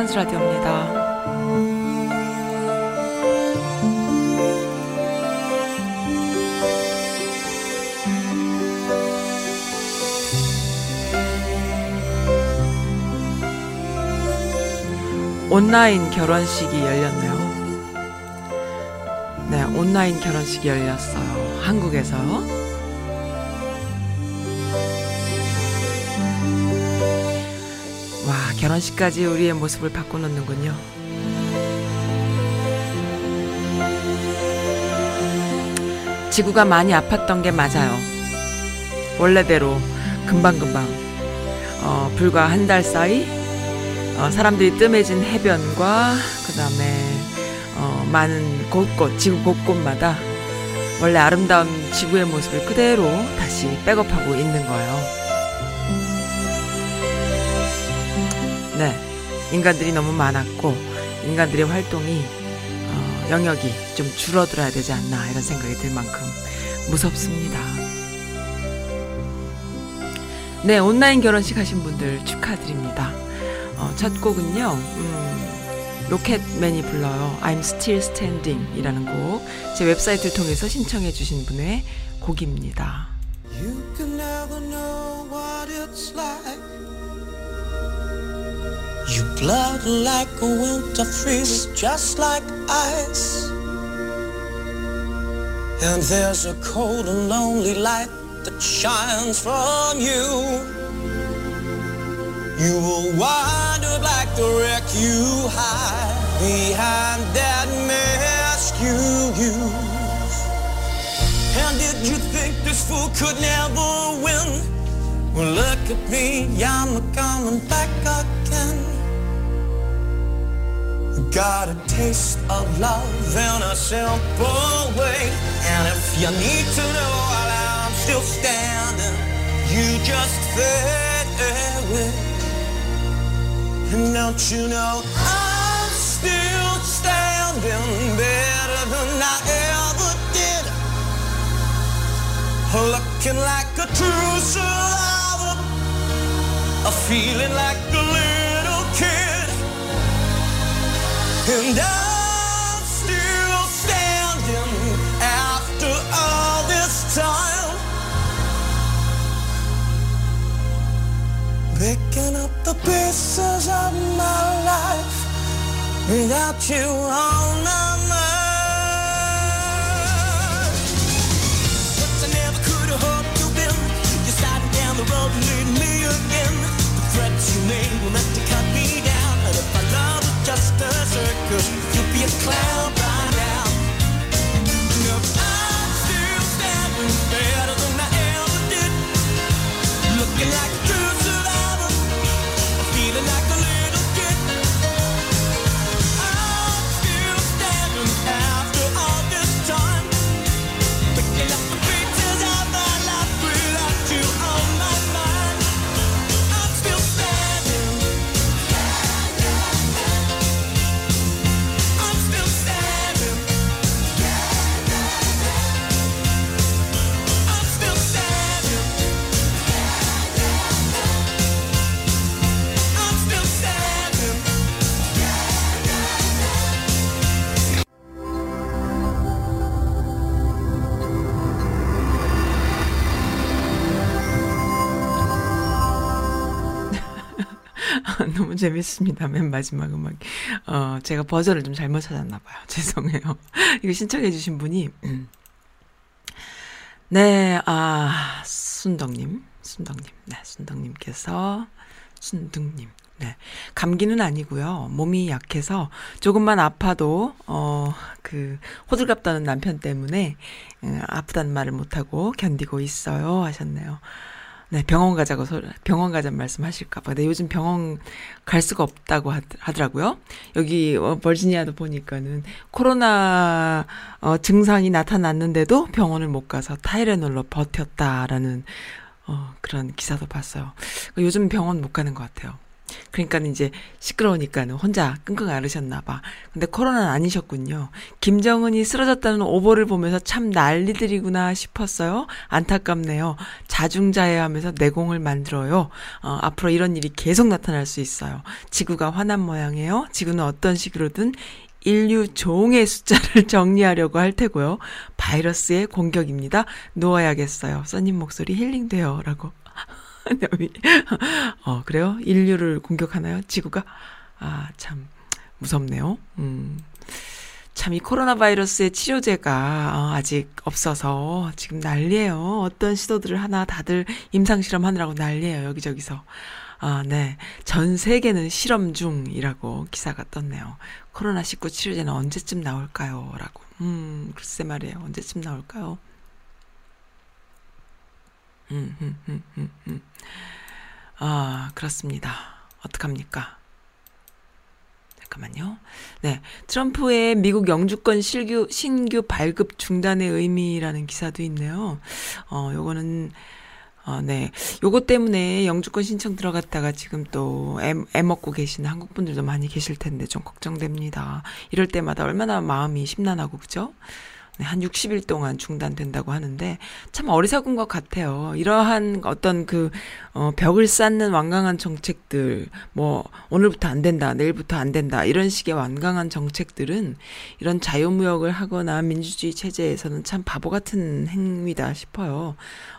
선스 라디오입니다. 온라인 결혼식이 열렸네요. 네, 온라인 결혼식이 열렸어요. 한국에서. 결혼식까지 우리의 모습을 바꿔놓는군요. 지구가 많이 아팠던 게 맞아요. 원래대로 금방금방 어, 불과 한 달 사이 어, 사람들이 뜸해진 해변과 그 다음에 어, 많은 곳곳 지구 곳곳마다 원래 아름다운 지구의 모습을 그대로 다시 백업하고 있는 거예요. 네, 인간들이 너무 많았고 인간들의 활동이 어, 영역이 좀 줄어들어야 되지 않나 이런 생각이 들 만큼 무섭습니다. 네, 온라인 결혼식 하신 분들 축하드립니다. 어, 첫 곡은요, 음, 로켓맨이 불러요. I'm Still Standing 이라는 곡. 제 웹사이트를 통해서 신청해 주신 분의 곡입니다. Blood like a winter freeze, just like ice. And there's a cold and lonely light that shines from you. You will wind up like the wreck you hide behind that mask you use. And did you think this fool could never win? Well, look at me, I'm coming back again. Got a taste of love in a simple way. And if you need to know while I'm still standing, you just fade away. And don't you know I'm still standing better than I ever did. Looking like a true survivor, a feeling like a pieces of my life without you on my mind. 재밌습니다. 맨 마지막 음악. 어, 제가 버전을 좀 잘못 찾았나 봐요. 죄송해요. 이거 신청해 주신 분이 음. 네, 아, 순덕님. 순덕님. 네, 순덕님께서 순둥님. 네. 감기는 아니고요. 몸이 약해서 조금만 아파도 어 그 호들갑 떠는 남편 때문에 음, 아프다는 말을 못 하고 견디고 있어요 하셨네요. 네, 병원 가자고 소, 병원 가자는 말씀하실까 봐. 네, 요즘 병원 갈 수가 없다고 하더라고요. 여기 어, 버지니아도 보니까는 코로나 어, 증상이 나타났는데도 병원을 못 가서 타이레놀로 버텼다라는 어, 그런 기사도 봤어요. 요즘 병원 못 가는 것 같아요. 그러니까 이제 시끄러우니까는 혼자 끙끙 앓으셨나 봐. 근데 코로나는 아니셨군요. 김정은이 쓰러졌다는 오보를 보면서 참 난리들이구나 싶었어요. 안타깝네요. 자중자애하면서 내공을 만들어요. 어, 앞으로 이런 일이 계속 나타날 수 있어요. 지구가 화난 모양이에요. 지구는 어떤 식으로든 인류 종의 숫자를 정리하려고 할 테고요. 바이러스의 공격입니다. 누워야겠어요. 써님 목소리 힐링돼요. 라고. 어, 그래요? 인류를 공격하나요? 지구가? 아, 참, 무섭네요. 음. 참, 이 코로나 바이러스의 치료제가 어, 아직 없어서 지금 난리예요. 어떤 시도들을 하나 다들 임상실험 하느라고 난리예요. 여기저기서. 아, 네. 전 세계는 실험 중이라고 기사가 떴네요. 코로나19 치료제는 언제쯤 나올까요? 라고. 음, 글쎄 말이에요. 언제쯤 나올까요? 음, 음, 음, 음, 음. 아, 그렇습니다. 어떡합니까? 잠깐만요. 네. 트럼프의 미국 영주권 실규, 신규 발급 중단의 의미라는 기사도 있네요. 어, 요거는, 어, 네. 요것 때문에 영주권 신청 들어갔다가 지금 또 애, 애 먹고 계시는 한국 분들도 많이 계실 텐데 좀 걱정됩니다. 이럴 때마다 얼마나 마음이 심란하고, 그죠? 네, 한 60일 동안 중단된다고 하는데 참 어리석은 것 같아요. 이러한 어떤 그 어, 벽을 쌓는 완강한 정책들, 뭐 오늘부터 안 된다, 내일부터 안 된다 이런 식의 완강한 정책들은 이런 자유무역을 하거나 민주주의 체제에서는 참 바보 같은 행위다 싶어요.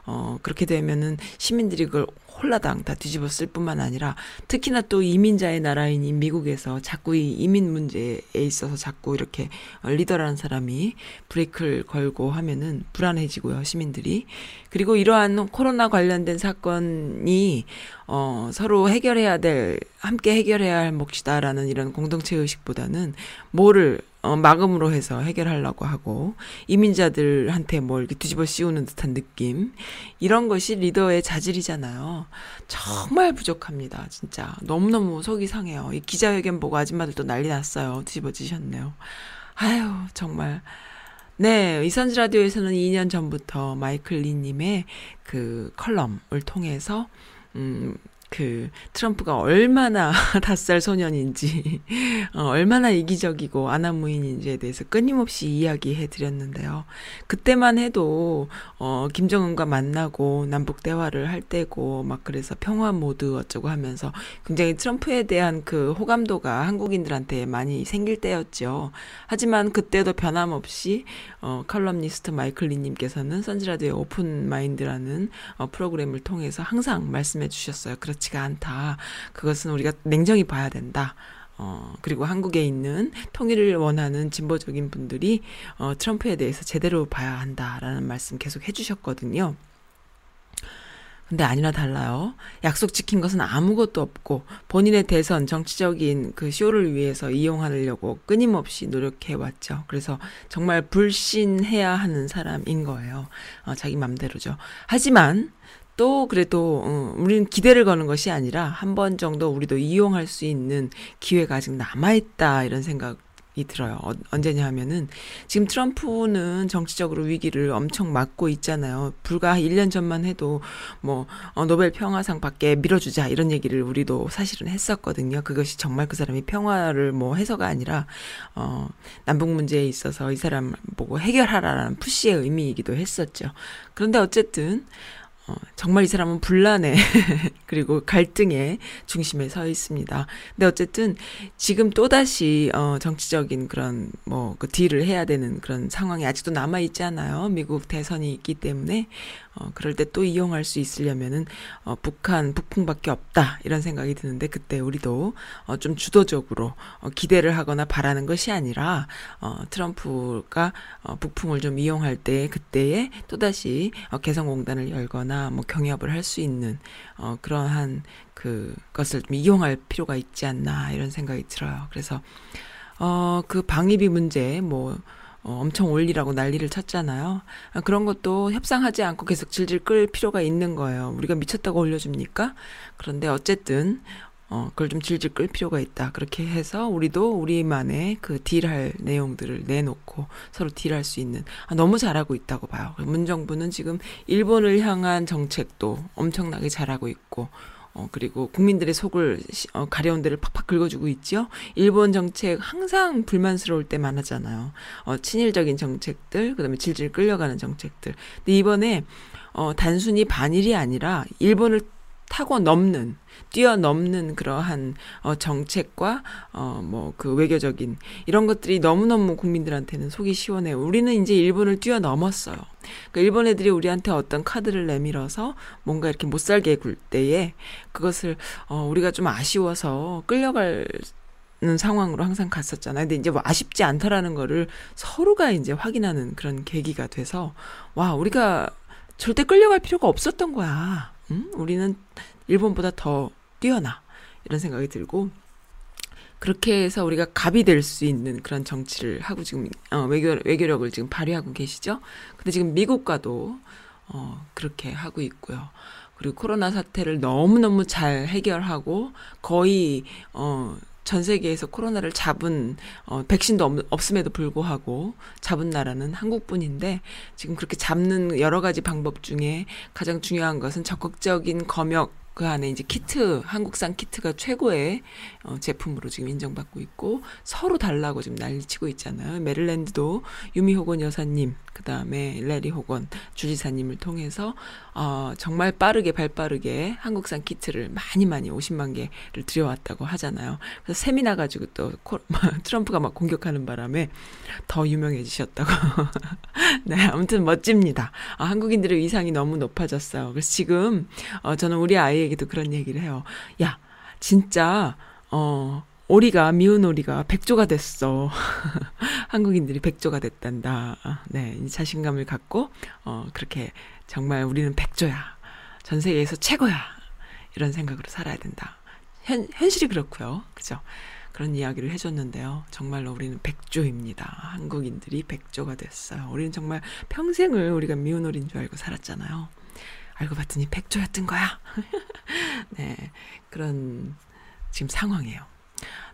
어, 그렇게 되면은 시민들이 그걸 홀라당 다 뒤집어 쓸 뿐만 아니라 특히나 또 이민자의 나라인 이 미국에서 자꾸 이 이민 문제에 있어서 자꾸 이렇게 리더라는 사람이 브레이크를 걸고 하면은 불안해지고요, 시민들이. 그리고 이러한 코로나 관련된 사건이 어, 서로 해결해야 될, 함께 해결해야 할 몫이다라는 이런 공동체 의식보다는 뭐를 어, 마음으로 해서 해결하려고 하고 이민자들한테 뭘 이렇게 뒤집어 씌우는 듯한 느낌 이런 것이 리더의 자질이잖아요. 정말 부족합니다. 진짜 너무너무 속이 상해요. 이 기자회견 보고 아줌마들도 난리 났어요. 뒤집어지셨네요. 아유 정말 네, 이선지 라디오에서는 2년 전부터 마이클 리님의 그 컬럼을 통해서 음, 그 트럼프가 얼마나 닷살 소년인지 어, 얼마나 이기적이고 아나무인인지에 대해서 끊임없이 이야기해 드렸는데요. 그때만 해도 어 김정은과 만나고 남북 대화를 할 때고 막 그래서 평화 모드 어쩌고 하면서 굉장히 트럼프에 대한 그 호감도가 한국인들한테 많이 생길 때였죠. 하지만 그때도 변함없이 어 칼럼니스트 마이클 리님께서는 선지라드의 오픈 마인드라는 어 프로그램을 통해서 항상 말씀해 주셨어요. 그렇 그렇지가 않다. 그것은 우리가 냉정히 봐야 된다. 어, 그리고 한국에 있는 통일을 원하는 진보적인 분들이 어, 트럼프에 대해서 제대로 봐야 한다라는 말씀 계속 해주셨거든요. 근데 아니나 달라요. 약속 지킨 것은 아무것도 없고 본인의 대선 정치적인 그 쇼를 위해서 이용하려고 끊임없이 노력해 왔죠. 그래서 정말 불신해야 하는 사람인 거예요. 어, 자기 맘대로죠. 하지만 또 그래도 어, 우리는 기대를 거는 것이 아니라 한 번 정도 우리도 이용할 수 있는 기회가 아직 남아 있다 이런 생각. 이 들어요. 어, 언제냐 하면은 지금 트럼프는 정치적으로 위기를 엄청 맞고 있잖아요. 불과 1년 전만 해도 뭐 어, 노벨 평화상 밖에 밀어주자 이런 얘기를 우리도 사실은 했었거든요. 그것이 정말 그 사람이 평화를 뭐 해서가 아니라 어 남북 문제에 있어서 이 사람 보고 해결하라라는 푸시의 의미이기도 했었죠. 그런데 어쨌든 어, 정말 이 사람은 분란에 그리고 갈등의 중심에 서 있습니다. 근데 어쨌든 지금 또 다시 어, 정치적인 그런 뭐그 딜을 해야 되는 그런 상황이 아직도 남아 있지 않아요. 미국 대선이 있기 때문에 어, 그럴 때 또 이용할 수 있으려면은 어, 북한 북풍밖에 없다 이런 생각이 드는데 그때 우리도 어, 좀 주도적으로 어, 기대를 하거나 바라는 것이 아니라 어, 트럼프가 어, 북풍을 좀 이용할 때 그때에 또 다시 어, 개성공단을 열거나 뭐 경협을 할 수 있는 어, 그러한 그것을 좀 이용할 필요가 있지 않나 이런 생각이 들어요. 그래서 어, 그 방위비 문제 뭐 어, 엄청 올리라고 난리를 쳤잖아요. 아, 그런 것도 협상하지 않고 계속 질질 끌 필요가 있는 거예요. 우리가 미쳤다고 올려줍니까? 그런데 어쨌든 어, 그걸 좀 질질 끌 필요가 있다. 그렇게 해서 우리도 우리만의 그 딜할 내용들을 내놓고 서로 딜할 수 있는, 아, 너무 잘하고 있다고 봐요. 문정부는 지금 일본을 향한 정책도 엄청나게 잘하고 있고, 어, 그리고 국민들의 속을 시- 어, 가려운 데를 팍팍 긁어주고 있죠. 일본 정책 항상 불만스러울 때 많았잖아요. 어, 친일적인 정책들, 그 다음에 질질 끌려가는 정책들. 근데 이번에, 어, 단순히 반일이 아니라 일본을 타고 넘는, 뛰어넘는 그러한, 어, 정책과, 어, 뭐, 그 외교적인, 이런 것들이 너무너무 국민들한테는 속이 시원해요. 우리는 이제 일본을 뛰어넘었어요. 그러니까 일본 애들이 우리한테 어떤 카드를 내밀어서 뭔가 이렇게 못 살게 굴 때에 그것을 어 우리가 좀 아쉬워서 끌려갈 는 상황으로 항상 갔었잖아요. 근데 이제 뭐 아쉽지 않다라는 거를 서로가 이제 확인하는 그런 계기가 돼서 와 우리가 절대 끌려갈 필요가 없었던 거야. 응? 우리는 일본보다 더 뛰어나 이런 생각이 들고 그렇게 해서 우리가 갑이 될 수 있는 그런 정치를 하고 지금 어, 외교 외교력을 지금 발휘하고 계시죠. 근데 지금 미국과도 어, 그렇게 하고 있고요. 그리고 코로나 사태를 너무너무 잘 해결하고 거의 어, 전 세계에서 코로나를 잡은 어, 백신도 없, 없음에도 불구하고 잡은 나라는 한국뿐인데 지금 그렇게 잡는 여러 가지 방법 중에 가장 중요한 것은 적극적인 검역 그 안에 이제 키트 한국산 키트가 최고의 어, 제품으로 지금 인정받고 있고 서로 달라고 지금 난리치고 있잖아요. 메릴랜드도 유미 호건 여사님 그 다음에 레리 호건 주지사님을 통해서 어, 정말 빠르게 발빠르게 한국산 키트를 많이 많이 50만 개를 들여왔다고 하잖아요. 그래서 세미나 가지고 또 코, 트럼프가 막 공격하는 바람에 더 유명해지셨다고. 네, 아무튼 멋집니다. 아, 한국인들의 위상이 너무 높아졌어요. 그래서 지금 어, 저는 우리 아이에게 도 그런 얘기를 해요. 야, 진짜 어. 오리가 미운 오리가 백조가 됐어. 한국인들이 백조가 됐단다. 아, 네, 이 자신감을 갖고 어 그렇게 정말 우리는 백조야. 전 세계에서 최고야. 이런 생각으로 살아야 된다. 현 현실이 그렇고요. 그죠? 그런 이야기를 해줬는데요. 정말로 우리는 백조입니다. 한국인들이 백조가 됐어요. 우리는 정말 평생을 우리가 미운 오리인 줄 알고 살았잖아요. 알고 봤더니 백조였던 거야. 네, 그런 지금 상황이에요.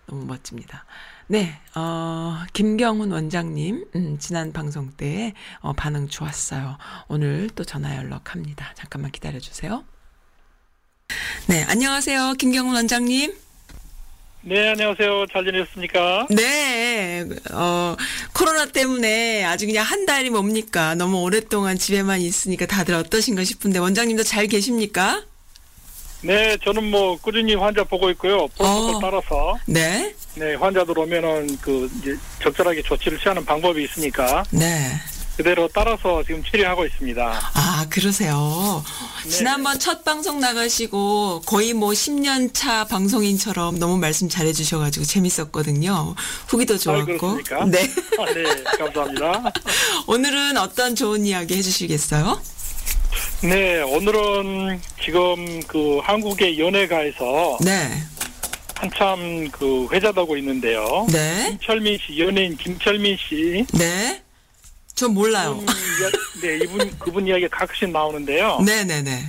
너무 멋집니다. 네, 어, 김경훈 원장님, 음, 지난 방송 때, 어, 반응 좋았어요. 오늘 또 전화 연락합니다. 잠깐만 기다려주세요. 네, 안녕하세요. 김경훈 원장님. 네, 안녕하세요. 잘 지내셨습니까? 네, 어, 코로나 때문에 아주 그냥 한 달이 뭡니까? 너무 오랫동안 집에만 있으니까 다들 어떠신가 싶은데, 원장님도 잘 계십니까? 네, 저는 뭐 꾸준히 환자 보고 있고요. 프로토콜 어. 따라서 네, 네 환자들 오면은 그 이제 적절하게 조치를 취하는 방법이 있으니까 네. 그대로 따라서 지금 치료하고 있습니다. 아, 그러세요. 네. 지난번 첫 방송 나가시고 거의 뭐 10년 차 방송인처럼 너무 말씀 잘해 주셔 가지고 재밌었거든요. 후기도 좋았고. 그렇습니까? 네. 아, 네, 감사합니다. 오늘은 어떤 좋은 이야기 해 주시겠어요? 네, 오늘은 지금 그 한국의 연예가에서 네. 한참 그 회자되고 있는데요. 네. 김철민 씨, 연예인 김철민 씨. 네. 저 몰라요. 이야- 네, 이분 그분 이야기 가끔씩 나오는데요. 네네네.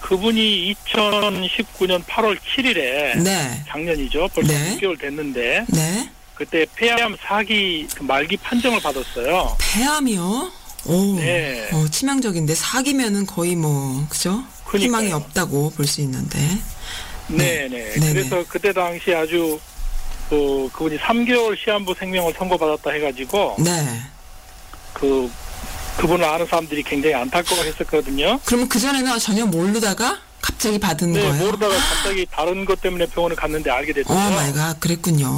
그분이 2019년 8월 7일에 네. 작년이죠. 벌써 네. 6개월 됐는데 네. 그때 폐암 4기 그 말기 판정을 받았어요. 폐암이요? 오. 네. 어, 치명적인데 4기면은 거의 뭐, 그죠? 그러니까요. 희망이 없다고 볼 수 있는데. 네, 네. 네네. 그래서 그때 당시 아주 그 그분이 3개월 시한부 생명을 선고받았다 해가지고 네. 그 그분을 아는 사람들이 굉장히 안타까워했었거든요. 그러면 그 전에는 전혀 모르다가 갑자기 받은 네, 거예요? 모르다가 갑자기 다른 것 때문에 병원을 갔는데 알게 됐죠. Oh my God, 그랬군요.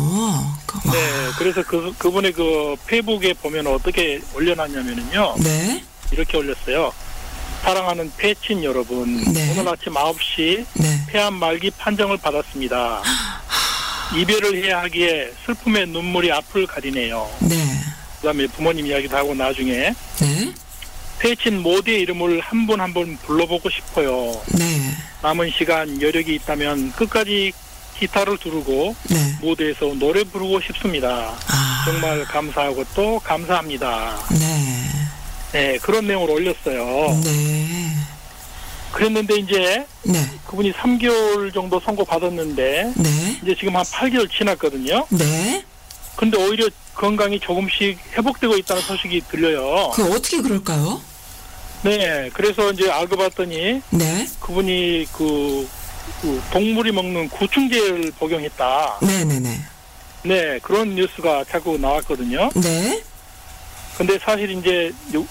그, 와. 네, 그래서 그 그분의 그 페이북에 보면 어떻게 올려놨냐면은요. 네. 이렇게 올렸어요. 사랑하는 패친 여러분, 네. 오늘 아침 9시 네. 폐암 말기 판정을 받았습니다. 이별을 해야 하기에 슬픔의 눈물이 앞을 가리네요. 네. 그다음에 부모님 이야기도 하고 나중에 네. 패친 모두의 이름을 한분한분 불러보고 싶어요. 네. 남은 시간 여력이 있다면 끝까지 기타를 두르고 네. 무대에서 노래 부르고 싶습니다. 아. 정말 감사하고 또 감사합니다. 네. 네, 그런 내용을 올렸어요. 네. 그랬는데 이제 네. 그분이 3개월 정도 선고 받았는데 네. 이제 지금 한 8개월 지났거든요. 네. 근데 오히려 건강이 조금씩 회복되고 있다는 소식이 들려요. 그 어떻게 그럴까요? 네, 그래서 이제 알고 봤더니 네. 그분이 그, 그 동물이 먹는 구충제를 복용했다. 네, 네, 네. 네, 그런 뉴스가 자꾸 나왔거든요. 네. 근데 사실 이제 요-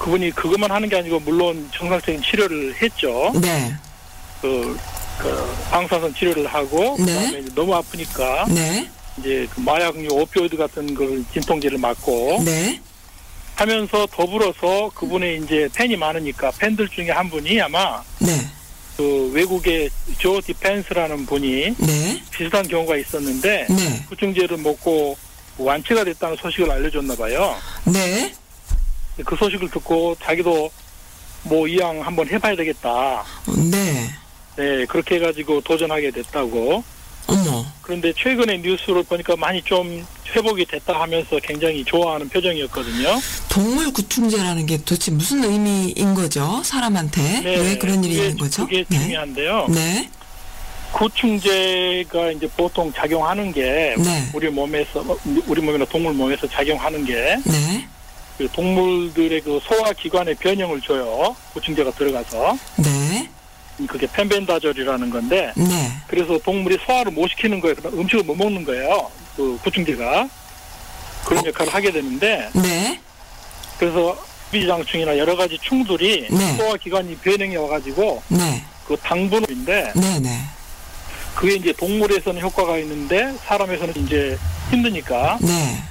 그분이 그것만 하는 게 아니고 물론 정상적인 치료를 했죠. 네. 그, 그 방사선 치료를 하고 네. 그다음에 너무 아프니까 네. 이제 그 마약류 오피오이드 같은 걸 진통제를 맞고 네. 하면서 더불어서 그분의 이제 팬이 많으니까 팬들 중에 한 분이 아마 네. 그 외국의 조 디펜스라는 분이 네. 비슷한 경우가 있었는데 네. 구충제를 먹고 완치가 됐다는 소식을 알려줬나 봐요. 네. 그 소식을 듣고 자기도 뭐 이왕 한번 해봐야 되겠다. 네. 네 그렇게 해가지고 도전하게 됐다고. 어머. 그런데 최근에 뉴스를 보니까 많이 좀 회복이 됐다 하면서 굉장히 좋아하는 표정이었거든요. 동물 구충제라는 게 도대체 무슨 의미인 거죠? 사람한테? 네, 왜 그런 일이 그게- 있는 거죠? 그게 네. 중요한데요. 네. 구충제가 이제 보통 작용하는 게 네. 우리 몸에서 우리 몸이나 동물 몸에서 작용하는 게 네. 그 동물들의 그 소화 기관의 변형을 줘요. 구충제가 들어가서 네. 그게 펜벤다졸이라는 건데 네. 그래서 동물이 소화를 못 시키는 거예요. 음식을 못 먹는 거예요. 그 구충제가 그런 역할을 하게 되는데 네. 그래서 비장충이나 여러 가지 충들이 네. 소화 기관이 변형이 와가지고 네. 그 당분인데 네. 네. 그게 이제 동물에서는 효과가 있는데 사람에서는 이제 힘드니까 네.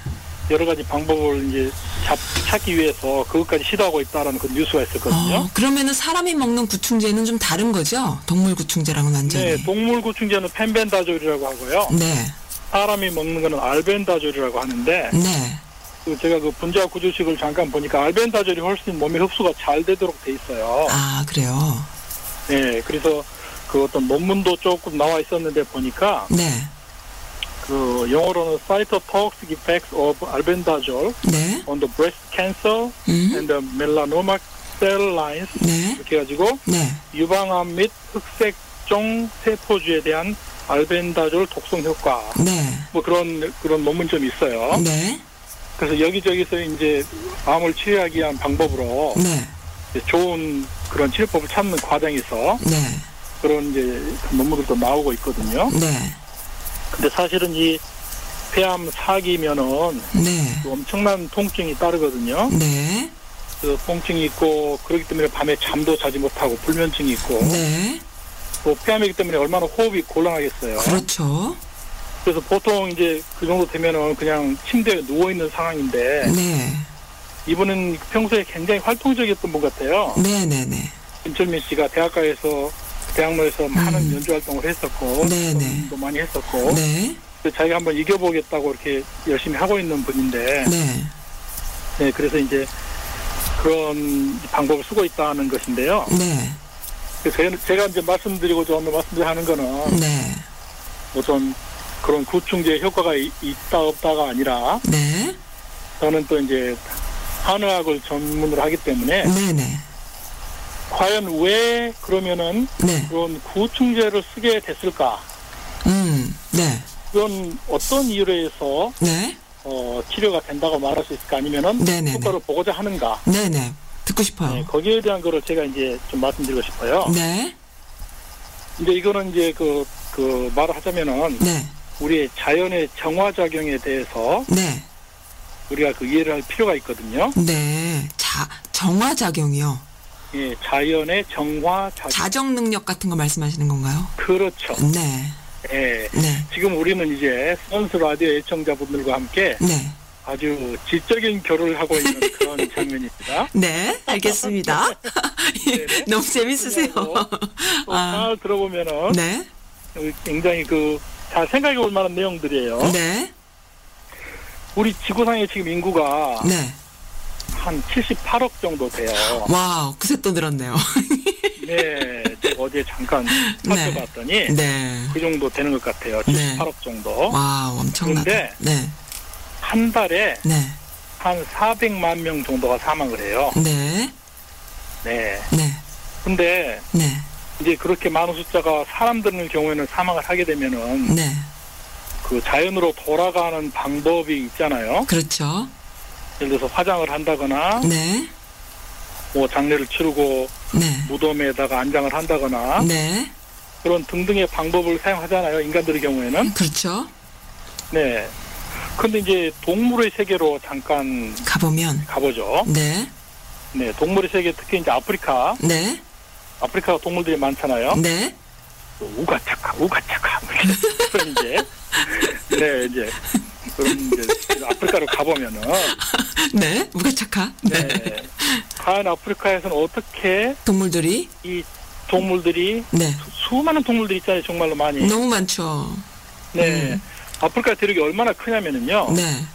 여러 가지 방법을 이제 잡, 찾기 위해서 그것까지 시도하고 있다라는 그 뉴스가 있었거든요. 어, 그러면은 사람이 먹는 구충제는 좀 다른 거죠? 동물 구충제랑은 완전히. 네, 동물 구충제는 펜벤다졸이라고 하고요. 네. 사람이 먹는 거는 알벤다졸이라고 하는데 네. 그 제가 그 분자 구조식을 잠깐 보니까 알벤다졸이 훨씬 몸에 흡수가 잘 되도록 돼 있어요. 아, 그래요? 네, 그래서 그 어떤 논문도 조금 나와 있었는데 보니까 네. 그 영어로는 Cytotoxic Effects of Albendazole 네. on the Breast Cancer 음. and the Melanoma Cell Lines 네. 이렇게 해가지고 네. 유방암 및 흑색종 세포주에 대한 알벤다졸 독성 효과 네. 뭐 그런 그런 논문 좀 있어요. 네. 그래서 여기저기서 이제 암을 치료하기 위한 방법으로 네. 좋은 그런 치료법을 찾는 과정에서 네. 그런 이제 논문들도 나오고 있거든요. 네. 근데 사실은 이 폐암 사기면은 네. 그 엄청난 통증이 따르거든요. 네. 그 통증이 있고 그렇기 때문에 밤에 잠도 자지 못하고 불면증이 있고 네. 또 폐암이기 때문에 얼마나 호흡이 곤란하겠어요. 그렇죠. 그래서 보통 이제 그 정도 되면은 그냥 침대에 누워 있는 상황인데 네. 이분은 평소에 굉장히 활동적이었던 분 같아요. 네. 네. 네. 김철민 씨가 대학가에서 대학로에서 많은 음. 연주 활동을 했었고 네, 네. 도 많이 했었고 네. 자기가 한번 이겨보겠다고 이렇게 열심히 하고 있는 분인데 네. 네, 그래서 이제 그런 방법을 쓰고 있다는 것인데요. 네. 제가- 제가 이제 말씀드리고자 오늘 말씀드리는 거는 네. 우선 그런 구충제 효과가 이- 있다 없다가 아니라 네. 저는 또 이제 한의학을 전문으로 하기 때문에 네. 네. 과연 왜 그러면은 네. 그런 구충제를 쓰게 됐을까? 음. 네. 그건 어떤 이유로 해서 네. 어, 치료가 된다고 말할 수 있을까 아니면은 네네네. 효과를 보고자 하는가? 네. 네. 듣고 네, 싶어요. 거기에 대한 거를 제가 이제 좀 말씀드리고 싶어요. 네. 근데 이거는 이제 그, 그 말을 하자면은 네. 우리의 자연의 정화작용에 대해서 네. 우리가 그 이해를 할 필요가 있거든요. 네. 자, 정화 작용이요. 예, 자연의 정화작용. 자정 능력 같은 거 말씀하시는 건가요? 그렇죠. 네. 예. 네. 지금 우리는 이제 선수 라디오 애청자분들과 함께 네. 아주 지적인 교류를 하고 있는 그런 장면입니다. 네. 알겠습니다. 네네. 너무 재밌으세요. 또 아, 잘 들어보면은 네, 굉장히 그 잘 생각해 볼 만한 내용들이에요. 네, 우리 지구상의 지금 인구가 네. 한 78억 정도 돼요. Wow, 그새 또 늘었네요. 네, 어제 잠깐 네. 살펴봤더니 네. 그 정도 되는 것 같아요. 네. 78억 정도. Wow, 엄청나다. 그런데 네, 한 달에 네, 한 400만 명 정도가 사망을 해요. 네, 네. 네, 근데 네, 이제 그렇게 많은 숫자가 사람들의 경우에는 사망을 하게 되면은 네. 그 자연으로 돌아가는 방법이 있잖아요. 그렇죠. 예를 들어서 화장을 한다거나 네, 뭐 장례를 치르고 네, 무덤에다가 안장을 한다거나 네. 그런 등등의 방법을 사용하잖아요. 인간들의 경우에는. 그렇죠. 네. 근데 이제 동물의 세계로 잠깐 가보면, 가보죠. 네, 네, 동물의 세계 특히 이제 아프리카, 네, 아프리카 동물들이 많잖아요. 네, 우가차카, 우가차카. 이제, 네, 이제, 그런 이제, 아프리카로 가보면은, 네. 무가차카. 네. 네. 과연 아프리카에서는 어떻게 동물들이, 이 동물들이, 네. 수많은 동물들이 있잖아요. 정말로 많이. 너무 많죠. 네. 음. 아프리카 대륙이 얼마나 크냐면은요. 네,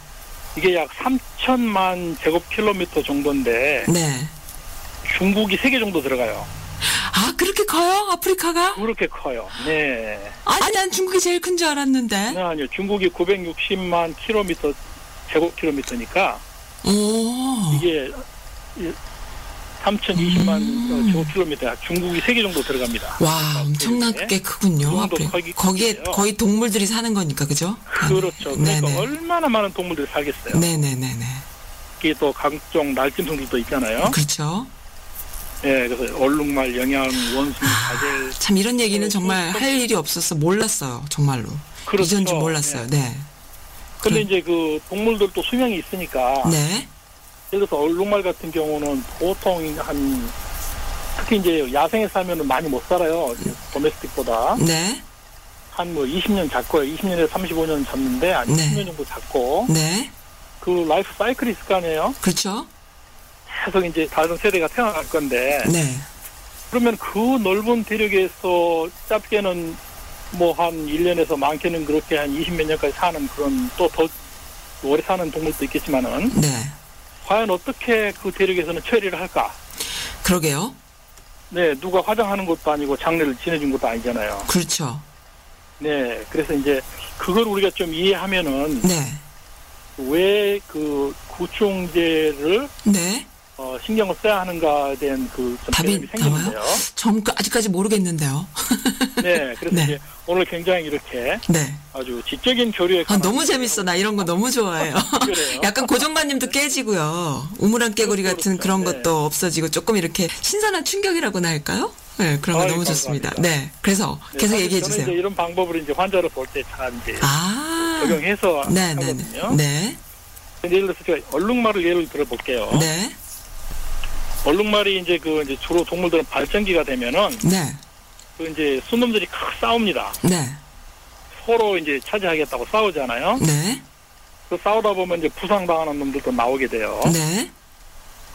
이게 약 3천만 제곱킬로미터 정도인데, 네. 중국이 세 개 정도 들어가요. 아, 그렇게 커요? 아프리카가? 그렇게 커요. 네. 아니, 난 중국이 제일 큰 줄 알았는데. 네, 아니요. 중국이 960만 킬로미터, 제곱킬로미터니까, 오. 이게 3,020만 어. 음. 제곱킬로미터, 중국이 세 개 정도 들어갑니다. 와, 엄청나게 크군요. 그. 크기 거기에 크네요. 거의 동물들이 사는 거니까, 그죠? 그렇죠. 그러니까 네네. 얼마나 많은 동물들이 살겠어요. 네네네네. 이게 또 각종 날짐승들도 있잖아요. 그렇죠. 예, 그래서 얼룩말, 영양, 원숭이, 가젤. 참 이런 얘기는 네, 정말 그- 할 일이 없어서 몰랐어요. 정말로. 그렇죠. 이전 줄 몰랐어요. 네. 근데 그래. 이제 그 동물들도 수명이 있으니까 네. 예를 들어서 얼룩말 같은 경우는 보통 한 특히 이제 야생에 살면은 많이 못 살아요. 도메스틱보다 네. 한 뭐 20년 잡고요. 20년에서 35년 잡는데 한 네. 10년 정도 잡고 네. 그 라이프 사이클이 있을 거 아니에요. 그렇죠. 계속 이제 다른 세대가 태어날 건데 네. 그러면 그 넓은 대륙에서 짧게는 뭐 한 1년에서 많게는 그렇게 한 20몇 년까지 사는 그런 또 더 오래 사는 동물도 있겠지만은 네. 과연 어떻게 그 대륙에서는 처리를 할까? 그러게요. 네, 누가 화장하는 것도 아니고 장례를 지내준 것도 아니잖아요. 그렇죠. 네, 그래서 이제 그걸 우리가 좀 이해하면은 네. 왜 그 구충제를 네. 어, 신경을 써야 하는가에 대한 그좀 답이 생기는데요. 전 그- 아직까지 모르겠는데요. 네, 그래서 네. 이제 오늘 굉장히 이렇게 네. 아주 지적인 교류에 아, 너무 재밌어. 나 이런 거 너무 좋아해요. 약간 고정관념도 깨지고요. 우물안 깨구리 그렇죠, 같은 그런 그렇죠. 것도 없어지고 조금 이렇게 신선한 충격이라고나 할까요? 네, 그런 거 아유, 너무 좋습니다. 감사합니다. 네. 그래서 네, 계속 얘기해 주세요. 이제 이런 방법을 이제 환자를 볼 때 잘 이제 아. 적용해서 네, 네, 하거든요. 네. 네. 예를 들어서 제가 얼룩말을 예를 들어볼게요. 네. 얼룩말이 이제 그 이제 주로 동물들은 발전기가 되면은 네. 그 이제 순놈들이 크 싸웁니다. 네. 서로 이제 차지하겠다고 싸우잖아요. 네. 그 싸우다 보면 이제 부상당하는 놈들도 나오게 돼요. 네.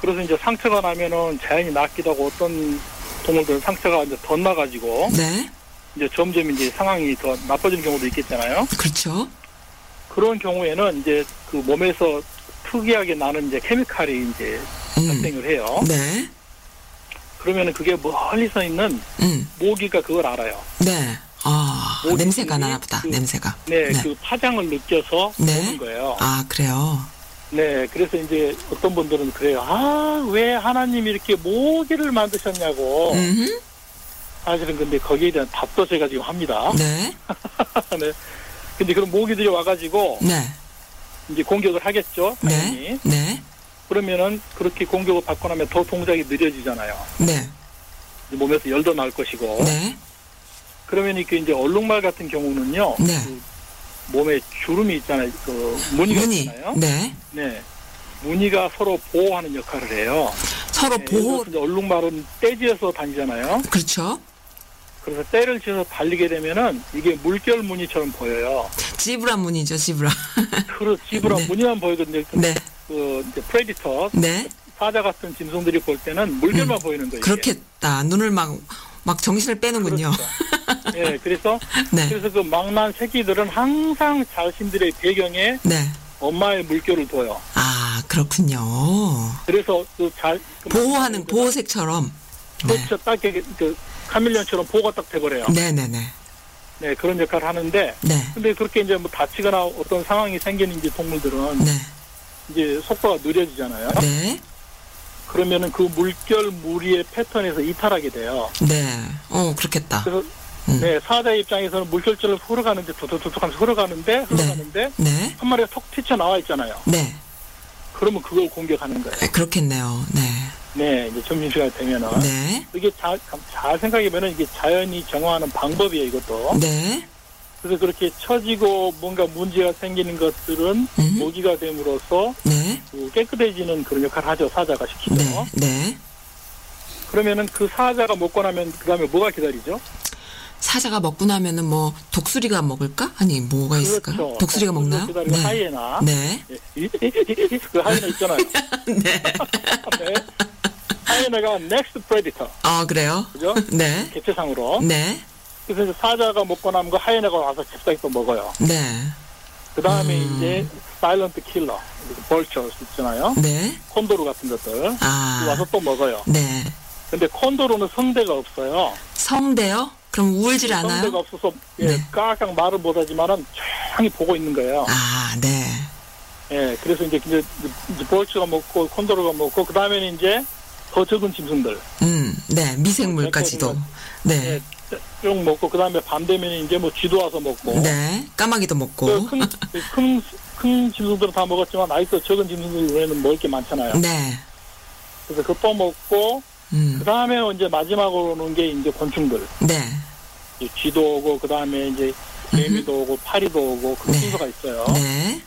그래서 이제 상처가 나면은 자연이 낫기도 하고 어떤 동물들은 상처가 이제 더 나가지고 네. 이제 점점 이제 상황이 더 나빠지는 경우도 있겠잖아요. 그렇죠. 그런 경우에는 이제 그 몸에서 특이하게 나는 이제 케미칼이 이제 음. 발생을 해요. 네. 그러면은 그게 멀리서 있는 음. 모기가 그걸 알아요. 네. 아, 냄새가 나나 보다. 그- 냄새가. 네, 네. 그 파장을 느껴서 네. 오는 거예요. 아, 그래요. 네, 그래서 이제 어떤 분들은 그래요. 아, 왜 하나님이 이렇게 모기를 만드셨냐고. 음. 사실은 근데 거기에 대한 답도 제가 지금 합니다. 네. 네. 근데 그런 모기들이 와가지고 네. 이제 공격을 하겠죠. 당연히. 네. 네. 그러면은 그렇게 공격을 받고 나면 더 동작이 느려지잖아요. 네. 몸에서 열도 날 것이고. 네. 그러면 이게 이제 얼룩말 같은 경우는요. 네. 그 몸에 주름이 있잖아요. 그 무늬가 무늬. 있잖아요. 네. 네. 무늬가 서로 보호하는 역할을 해요. 서로 네, 보호. 얼룩말은 떼지어서 다니잖아요. 그렇죠. 그래서 때를 지어서 달리게 되면은 이게 물결 무늬처럼 보여요. 지브라 무늬죠, 지브라. 그런 지브라 네. 무늬만 보이거든요. 네. 그 이제 프레디터 네. 사자 같은 짐승들이 볼 때는 물결만 보이는 거예요. 음. 그렇겠다. 눈을 막, 막 정신을 빼는군요. 그렇죠. 예, 그래서 네. 그래서 그 망난 새끼들은 항상 자신들의 배경에 네. 엄마의 물결을 둬요. 아, 그렇군요. 그래서 그 잘, 그 보호하는, 그 보호색처럼. 네. 그렇죠. 딱 이렇게 그 카밀리언처럼 보호가 딱 돼버려요. 네네네. 네, 그런 역할을 하는데, 네. 근데 그렇게 이제 뭐 다치거나 어떤 상황이 생기는 이제 동물들은 네. 이제 속도가 느려지잖아요. 네. 그러면은 그 물결 무리의 패턴에서 이탈하게 돼요. 네. 어, 그렇겠다. 그래서 음. 네, 사자 입장에서는 물결처럼 흘러가는데 툭툭툭툭 하면서 흘러가는데 흘러가는데 네. 한 마리가 톡 튀쳐 나와 있잖아요. 네. 그러면 그걸 공격하는 거예요. 아, 그렇겠네요. 네. 네, 이제 점심 시간이 되면은 네. 이게 잘, 잘 생각해보면 이게 자연이 정화하는 방법이에요, 이것도. 네. 그래서 그렇게 처지고 뭔가 문제가 생기는 것들은 음. 모기가 됨으로써 네. 그 깨끗해지는 그런 역할을 하죠, 사자가 시키죠. 네. 네. 그러면은 그 사자가 먹고 나면 그 다음에 뭐가 기다리죠? 사자가 먹고 나면은 뭐 독수리가 먹을까? 아니 뭐가? 그렇죠. 독수리가 먹나요? 네. 하이에나. 네. 예. 그 하이에나 있잖아요. 네. 네. 하이에나가 next predator. 아 그래요? 그죠? 네. 개체상으로. 네. 그래서 이제 사자가 먹고 남은 거 하이에나가 와서 잽싸게 또 먹어요. 네. 그 다음에 음. 이제 사일런트 킬러, 벌처 있잖아요. 네. 콘도르 같은 것들 아. 와서 또 먹어요. 네. 근데 콘도르는 성대가 없어요. 성대요? 그럼 우울질 않아요? 성대가 없어서 예, 네. 깍깍 말을 못하지만은 조용히 보고 있는 거예요. 아, 네. 예, 그래서 이제 이제, 이제 벌처가 먹고 콘도르가 먹고 그 다음에는 이제 더 적은 짐승들 음, 네. 미생물까지도. 네. 예, 쭉 먹고 그 다음에 밤 되면 이제 뭐 쥐도 와서 먹고 네. 까마귀도 먹고. 그 큰, 큰, 큰 짐승들은 다 먹었지만 아직도 적은 짐승들 외에는 먹을 게 많잖아요. 네. 그래서 그거 먹고 음. 그 다음에 이제 마지막으로 오는 게 이제 곤충들. 네. 이 쥐도 오고 그 다음에 이제 개미도 오고 파리도 오고 그 네. 순서가 있어요. 네.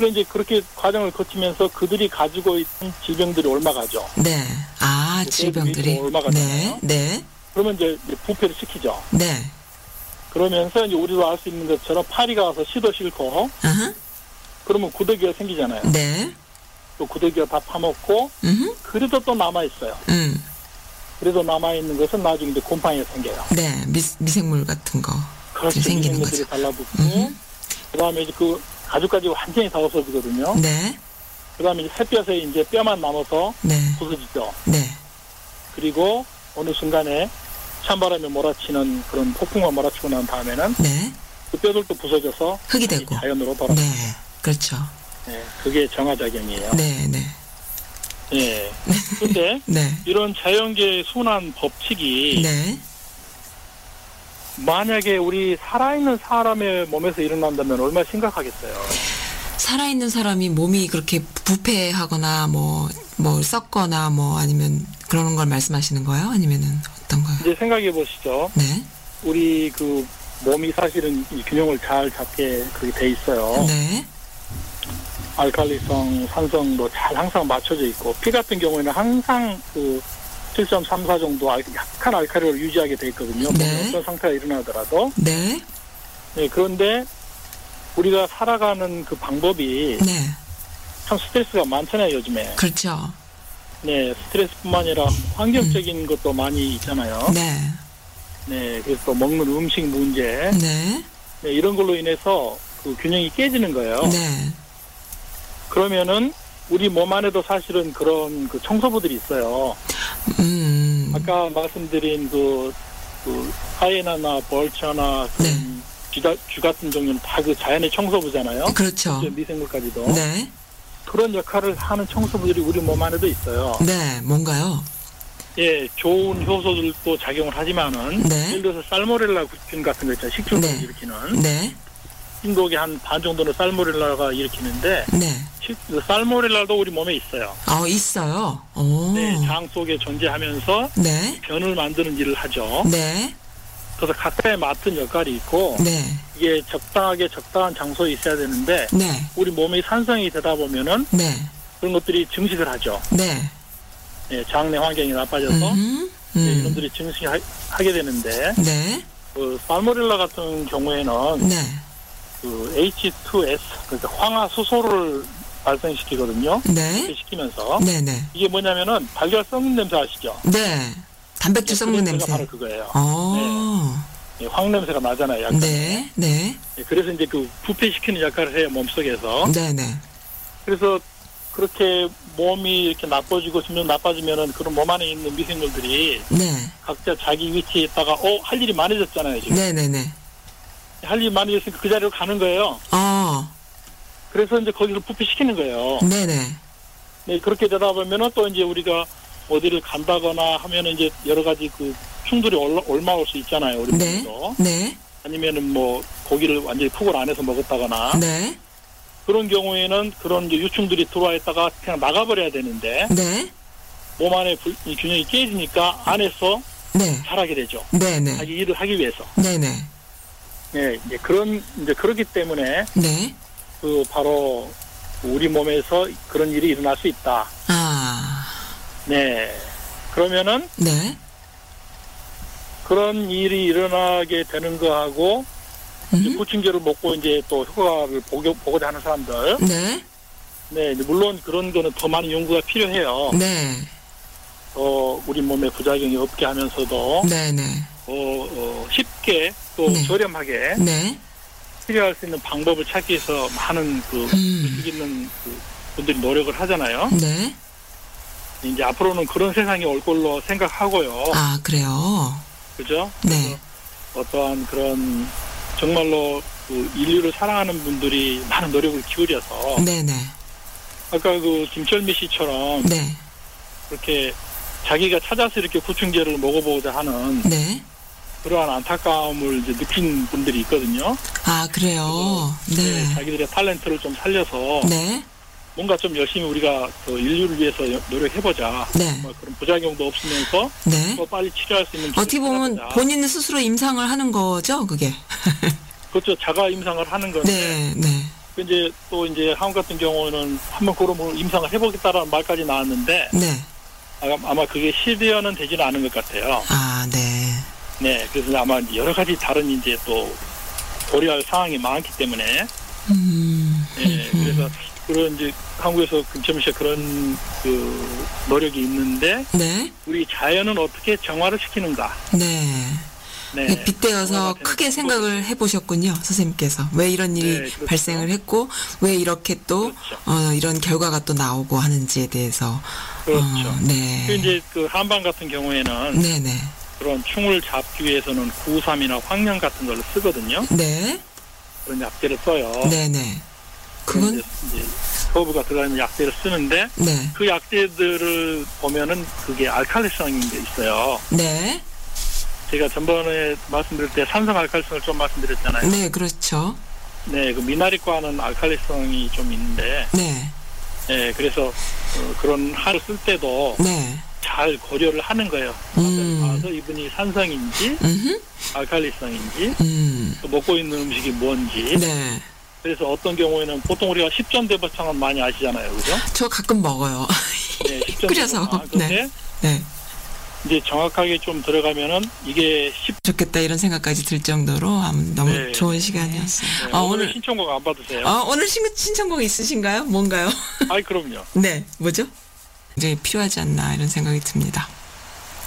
이제 그렇게 과정을 거치면서 그들이 가지고 있는 질병들이 옮아가죠. 네. 아, 그 질병들이. 올라가잖아요. 네. 네. 그러면 이제 부패를 시키죠. 네. 그러면서 이제 우리도 알 수 있는 것처럼 파리가 와서 씨도 싣고 아하. 그러면 구더기가 생기잖아요. 네. 또 구더기가 다 파먹고 음. 그래도 또 남아 있어요. 음. 그래도 남아 있는 것은 나중에 이제 곰팡이가 생겨요. 네. 미, 미생물 같은 거. 그렇죠. 생기는 거죠. 달라붙고 음. 그다음에 이제 그 가죽까지 완전히 다 없어지거든요. 네. 그다음에 이제 새뼈에 이제 뼈만 남아서 네. 부서지죠. 네. 그리고 어느 순간에 찬바람에 몰아치는 그런 폭풍만 몰아치고 난 다음에는 네. 그 뼈들도 부서져서 흙이 되고. 자연으로 돌아. 네. 그렇죠. 네, 그게 정화작용이에요. 네. 네. 예. 근데 네. 이런 자연계의 순환 법칙이 네. 만약에 우리 살아있는 사람의 몸에서 일어난다면 얼마나 심각하겠어요. 살아있는 사람이 몸이 그렇게 부패하거나 뭐, 뭐 썩거나 뭐 아니면 그러는 걸 말씀하시는 거예요? 아니면은 어떤 거요? 이제 생각해 보시죠. 네. 우리 그 몸이 사실은 이 균형을 잘 잡게 그렇게 돼 있어요. 네. 알칼리성, 산성도 잘 항상 맞춰져 있고 피 같은 경우에는 항상 그 7.34 정도 알- 약한 알칼리를 유지하게 돼 있거든요. 네. 어떤 상태가 일어나더라도. 네. 네, 그런데 우리가 살아가는 그 방법이 네. 참 스트레스가 많잖아요, 요즘에. 그렇죠. 네, 스트레스뿐만 아니라 환경적인 것도 많이 있잖아요. 네. 네, 그래서 또 먹는 음식 문제, 네. 네, 이런 걸로 인해서 그 균형이 깨지는 거예요. 네. 그러면은 우리 몸 안에도 사실은 그런 그 청소부들이 있어요. 음. 아까 말씀드린 그, 그 하이에나나 벌처나 그 네. 쥐, 다- 쥐 같은 종류는 다 그 자연의 청소부잖아요. 그렇죠. 미생물까지도. 네. 그런 역할을 하는 청소부들이 우리 몸 안에도 있어요. 네. 뭔가요? 예, 좋은 효소들도 작용을 하지만은 네. 예를 들어서 살모렐라 균 같은 거 있잖아요. 식중독 네. 일으키는 네. 식중독이 한반 정도는 살모렐라가 일으키는데 네. 살모렐라도 우리 몸에 있어요. 어, 있어요. 오. 네, 장 속에 존재하면서 네. 변을 만드는 일을 하죠. 네. 그래서 각자의 맡은 역할이 있고 네. 이게 적당하게 적당한 장소에 있어야 되는데 네. 우리 몸이 산성이 되다 보면은 네. 그런 것들이 증식을 하죠. 네. 예, 장내 환경이 나빠져서 음. 예, 음. 이놈들이 증식하게 되는데 네. 그 살모렐라 같은 경우에는 네. 그 H2S 그러니까 황화수소를 발생시키거든요. 네. 시키면서 네네. 이게 뭐냐면은 달걀 썩는 냄새 아시죠? 네. 단백질 썩는 그 냄새가 냄새. 바로 그거예요. 어. 예, 황 냄새가 나잖아요. 약간. 네. 네. 예, 그래서 이제 그 부패시키는 역할을 해요 몸속에서. 네네. 그래서 그렇게 몸이 이렇게 나빠지고 점점 나빠지면은 그런 몸 안에 있는 미생물들이 네. 각자 자기 위치에 있다가 어할 일이 많아졌잖아요 지금 네네네. 할 일이 많아졌으니까 그 자리로 가는 거예요. 어. 그래서 이제 거기서 부패시키는 거예요. 네네. 네 그렇게 되다 보면은 또 이제 우리가 어디를 간다거나 하면은 이제 여러 가지 그 충돌이 올라, 올마올 수 있잖아요 우리 네. 몸에도 네. 아니면은 뭐 고기를 완전히 푹을 안에서 먹었다거나 네. 그런 경우에는 그런 이제 유충들이 들어와 있다가 그냥 나가버려야 되는데 네. 몸 안에 불- 이 균형이 깨지니까 안에서 네. 자라게 되죠. 네네. 자기 일을 하기 위해서. 네네. 네, 이제 그런 이제 그렇기 때문에 네. 그 바로 우리 몸에서 그런 일이 일어날 수 있다. 아. 네. 그러면은 네. 그런 일이 일어나게 되는 거하고 음. 부침개를 먹고 이제 또 효과를 보고, 보고자 하는 사람들. 네. 네, 물론 그런 거는 더 많은 연구가 필요해요. 네. 어, 우리 몸에 부작용이 없게 하면서도 네네. 어, 어, 쉽게 또 네. 저렴하게 네. 치료할 수 있는 방법을 찾기 위해서 많은 그 음. 의식 있는 그 분들이 노력을 하잖아요. 네. 이제 앞으로는 그런 세상이 올 걸로 생각하고요. 아, 그래요. 그죠? 네. 어떠한 그런 정말로 그 인류를 사랑하는 분들이 많은 노력을 기울여서 네네. 아까 그 김철미 씨처럼 네. 그렇게 자기가 찾아서 이렇게 구충제를 먹어보고자 하는 네. 그러한 안타까움을 이제 느낀 분들이 있거든요. 아, 그래요. 네. 자기들의 탤런트를 좀 살려서 네. 뭔가 좀 열심히 우리가 그 인류를 위해서 여- 노력해보자. 네. 뭐 그런 부작용도 없으면서 네. 더 빨리 치료할 수 있는 어떻게 보면 찾아보자. 본인 스스로 임상을 하는 거죠, 그게. 그렇죠. 자가 임상을 하는 건데 네, 네. 그 이제 또 이제 한국 같은 경우는 한번 그런 뭐 임상을 해보겠다라는 말까지 나왔는데 네. 아마, 아마 그게 실현은 되지는 않은 것 같아요. 아, 네. 네, 그래서 아마 여러 가지 다른 이제 또 고려할 상황이 많기 때문에 음. 네, 그래서 그런 이제 한국에서 씨가 그런 그 노력이 있는데 네. 우리 자연은 어떻게 정화를 시키는가? 네. 네, 네, 빗대어서 크게 생각을 해보셨군요, 선생님께서. 왜 이런 일이 네, 그렇죠. 발생을 했고, 왜 이렇게 또, 그렇죠. 어, 이런 결과가 또 나오고 하는지에 대해서. 그렇죠. 어, 네. 그 이제 그 한방 같은 경우에는 네네. 그런 충을 잡기 위해서는 구삼이나 황령 같은 걸 쓰거든요. 네. 그런 약재를 써요. 네네. 그런 그건, 이제, 이제 허브가 들어가는 약재를 쓰는데 네. 그 약재들을 보면은 그게 알칼리성이 이제 있어요. 네. 제가 전번에 말씀드릴 때 산성 알칼리성을 좀 말씀드렸잖아요. 네, 그렇죠. 네, 그 미나리과는 알칼리성이 좀 있는데, 네. 네, 그래서 어, 그런 하를 쓸 때도 네. 잘 고려를 하는 거예요. 음. 봐서 이분이 산성인지 음 알칼리성인지 음. 또 먹고 있는 음식이 뭔지. 네. 그래서 어떤 경우에는 보통 우리가 십전대버창은 많이 아시잖아요, 그죠? 저 가끔 먹어요. 네, 십전대버창. 끓여서, 근데 네. 이제 정확하게 좀 들어가면은 이게 십 좋겠다 이런 생각까지 들 정도로 너무 네. 좋은 시간이었어요. 네, 아, 오늘 오늘, 신청곡 안 받으세요? 아, 오늘 신, 신청곡 있으신가요? 뭔가요? 아이 그럼요. 네, 뭐죠? 이제 필요하지 않나 이런 생각이 듭니다.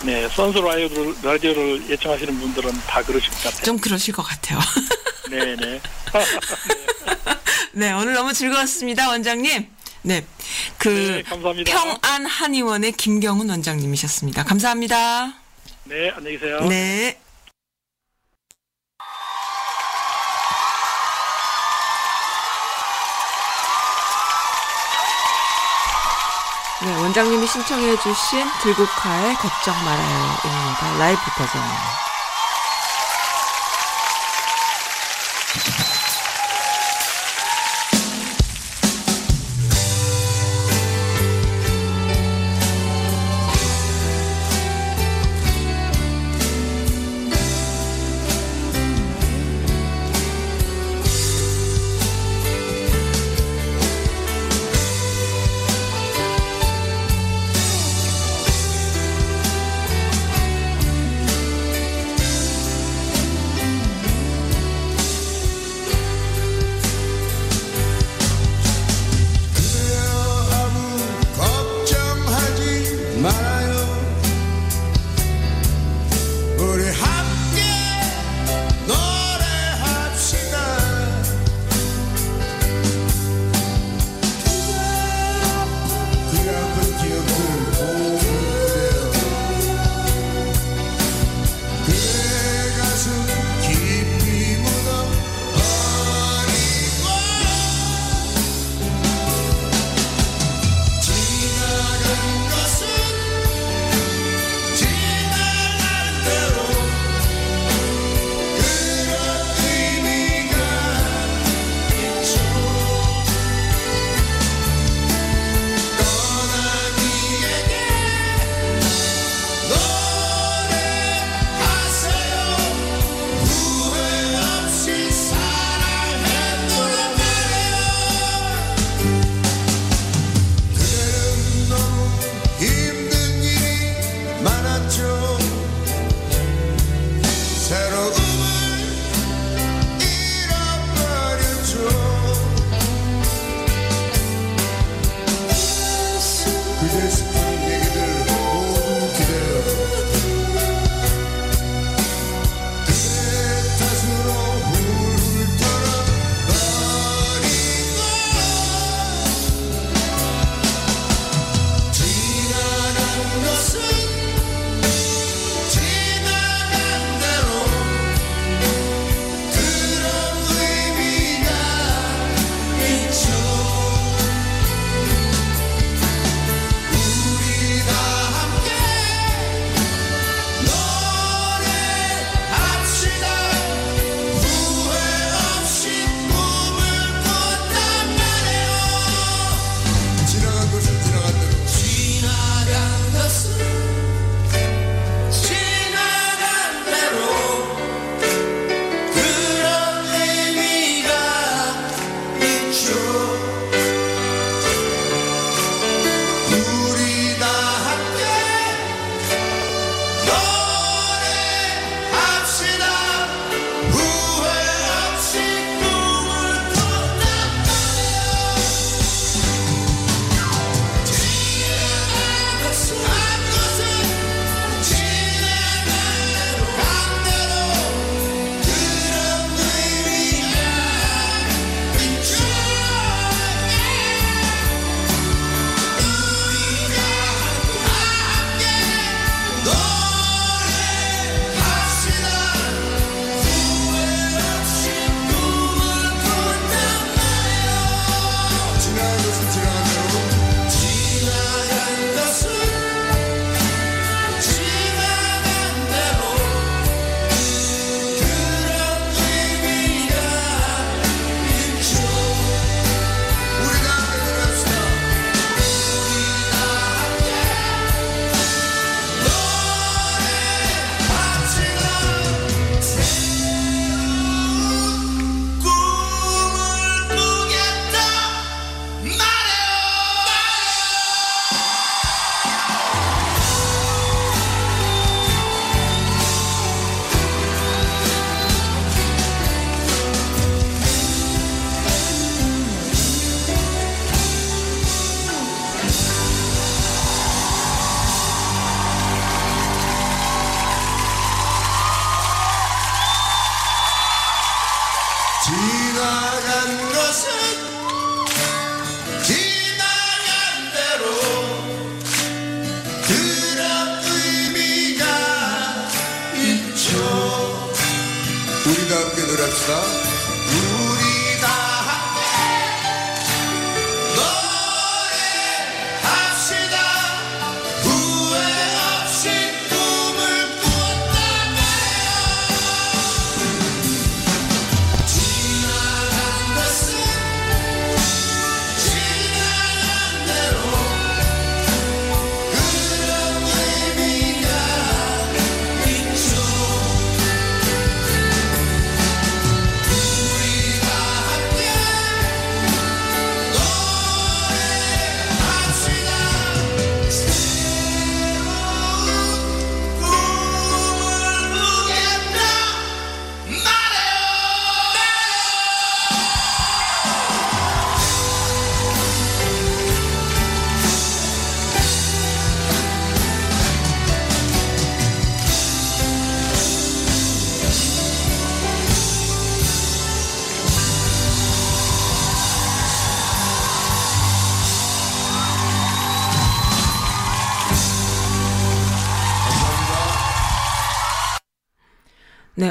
네, 선수 라디오를, 라디오를 예청하시는 분들은 다 그러실 것 같아요. 좀 그러실 것 같아요. 네, 네. 네, 오늘 너무 즐거웠습니다, 원장님. 네, 그 네. 평안 한의원의 김경훈 원장님이셨습니다. 감사합니다. 네, 안녕히 계세요. 네. 네, 원장님이 신청해 주신 들국화의 걱정 말아요입니다. 라이브 버전이에요.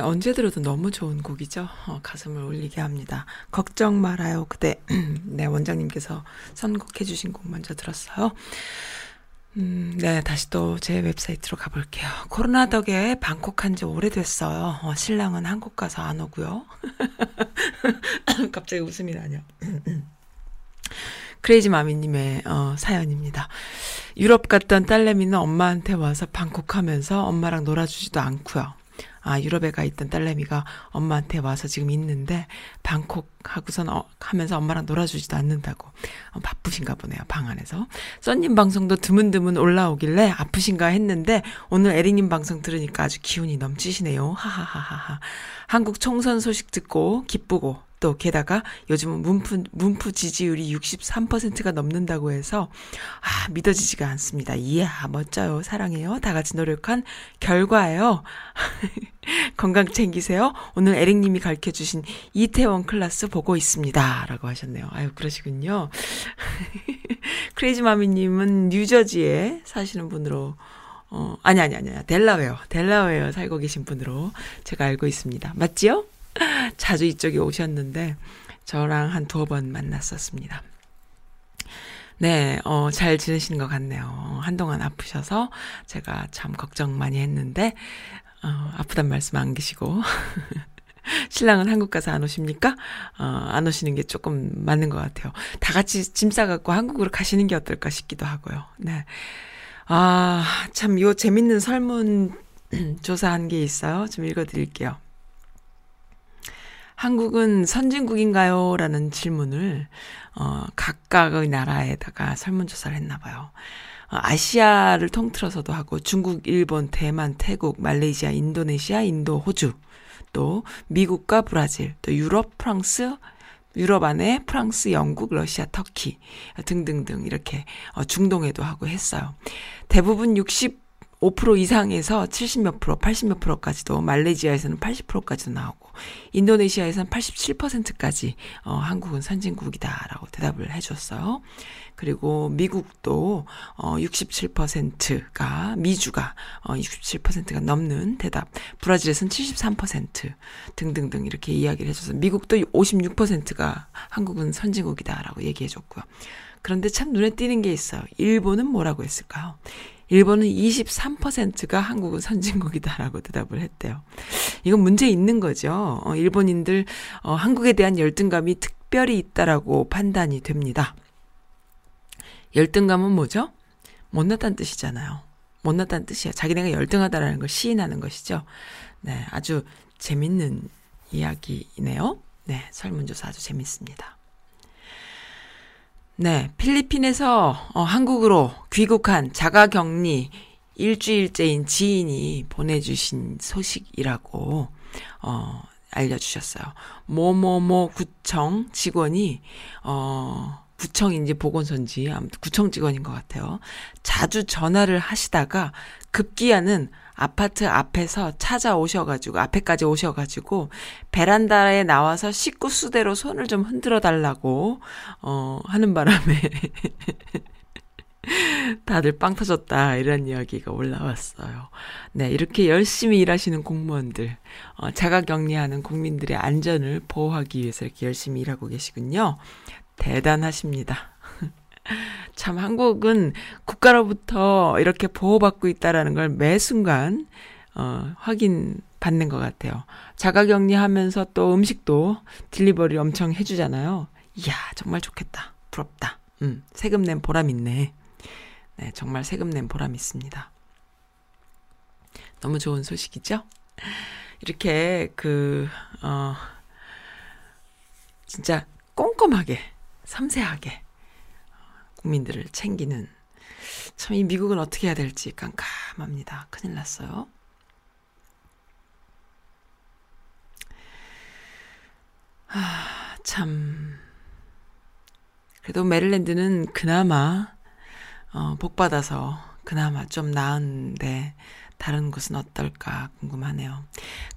네, 언제 들어도 너무 좋은 곡이죠. 어, 가슴을 울리게 합니다. 걱정 말아요. 그대. 네, 원장님께서 선곡해주신 곡 먼저 들었어요. 음, 네, 다시 또 제 웹사이트로 가볼게요. 코로나 덕에 방콕 한 지 오래됐어요. 어, 신랑은 한국 가서 안 오고요. 갑자기 웃음이 나냐. 크레이지 마미님의 어, 사연입니다. 유럽 갔던 딸내미는 엄마한테 와서 방콕 하면서 엄마랑 놀아주지도 않고요. 아, 유럽에 가 있던 딸내미가 엄마한테 와서 지금 있는데 방콕 하고선 어, 하면서 엄마랑 놀아주지도 않는다고. 어, 바쁘신가 보네요 방 안에서. 써님 방송도 드문드문 올라오길래 아프신가 했는데 오늘 에리님 방송 들으니까 아주 기운이 넘치시네요. 하하하하하. 한국 총선 소식 듣고 기쁘고 또 게다가 요즘은 문프 문프 지지율이 63%가 넘는다고 해서 아 믿어지지가 않습니다. 이야 멋져요. 사랑해요. 다 같이 노력한 결과예요. 건강 챙기세요. 오늘 에릭님이 가르쳐 주신 이태원 클래스 보고 있습니다.라고 하셨네요. 아유 그러시군요. 크레이지 마미님은 뉴저지에 사시는 분으로 어 아니 아니 아니 델라웨어 델라웨어 살고 계신 분으로 제가 알고 있습니다. 맞지요? 자주 이쪽에 오셨는데 저랑 한 두어 번 만났었습니다. 네, 어, 잘 지내시는 것 같네요. 한동안 아프셔서 제가 참 걱정 많이 했는데, 어, 아프단 말씀 안 계시고. 신랑은 한국 가서 안 오십니까? 어, 안 오시는 게 조금 맞는 것 같아요. 다 같이 짐 싸갖고 한국으로 가시는 게 어떨까 싶기도 하고요. 네. 아, 참, 요 재밌는 설문 조사한 게 있어요. 좀 읽어드릴게요. 한국은 선진국인가요? 라는 질문을, 어, 각각의 나라에다가 설문조사를 했나 봐요. 어, 아시아를 통틀어서도 하고 중국, 일본, 대만, 태국, 말레이시아, 인도네시아, 인도, 호주, 또 미국과 브라질, 또 유럽, 프랑스, 유럽 안에 프랑스, 영국, 러시아, 터키 등등등 이렇게 어, 중동에도 하고 했어요. 대부분 65% 이상에서 70몇 프로, 80몇 프로까지도 말레이시아에서는 80%까지도 나오고 인도네시아에서는 87%까지 어, 한국은 선진국이다라고 대답을 해 줬어요. 그리고 미국도 어 67%가 미주가 어 67%가 넘는 대답. 브라질에서는 73% 등등등 이렇게 이야기를 해 줘서 미국도 56%가 한국은 선진국이다라고 얘기해 줬고요. 그런데 참 눈에 띄는 게 있어요. 일본은 뭐라고 했을까요? 일본은 23%가 한국은 선진국이다라고 대답을 했대요. 이건 문제 있는 거죠. 어, 일본인들 어, 한국에 대한 열등감이 특별히 있다라고 판단이 됩니다. 열등감은 뭐죠? 못났다는 뜻이잖아요. 못났다는 뜻이야. 자기네가 열등하다라는 걸 시인하는 것이죠. 네, 아주 재밌는 이야기이네요. 네, 설문조사 아주 재밌습니다. 네, 필리핀에서 어, 한국으로 귀국한 자가 격리 일주일째인 지인이 보내주신 소식이라고 어, 알려주셨어요. 모모모 구청 직원이 어, 구청인지 보건소인지 아무튼 구청 직원인 것 같아요. 자주 전화를 하시다가 급기야는 아파트 앞에서 찾아오셔가지고 앞에까지 오셔가지고 베란다에 나와서 식구 수대로 손을 좀 흔들어 달라고 어 하는 바람에 다들 빵 터졌다 이런 이야기가 올라왔어요. 네 이렇게 열심히 일하시는 공무원들 어, 자가 격리하는 국민들의 안전을 보호하기 위해서 이렇게 열심히 일하고 계시군요. 대단하십니다. 참 한국은 국가로부터 이렇게 보호받고 있다라는 걸 매 순간 어, 확인 받는 것 같아요. 자가격리하면서 또 음식도 딜리버리 엄청 해주잖아요. 이야 정말 좋겠다. 부럽다. 음, 세금 낸 보람 있네. 네, 정말 세금 낸 보람 있습니다. 너무 좋은 소식이죠? 이렇게 그, 어, 진짜 꼼꼼하게, 섬세하게 국민들을 챙기는 참 이 미국은 어떻게 해야 될지 깜깜합니다. 큰일 났어요. 아, 참. 그래도 메릴랜드는 그나마 어, 복 받아서 그나마 좀 나은데 다른 곳은 어떨까 궁금하네요.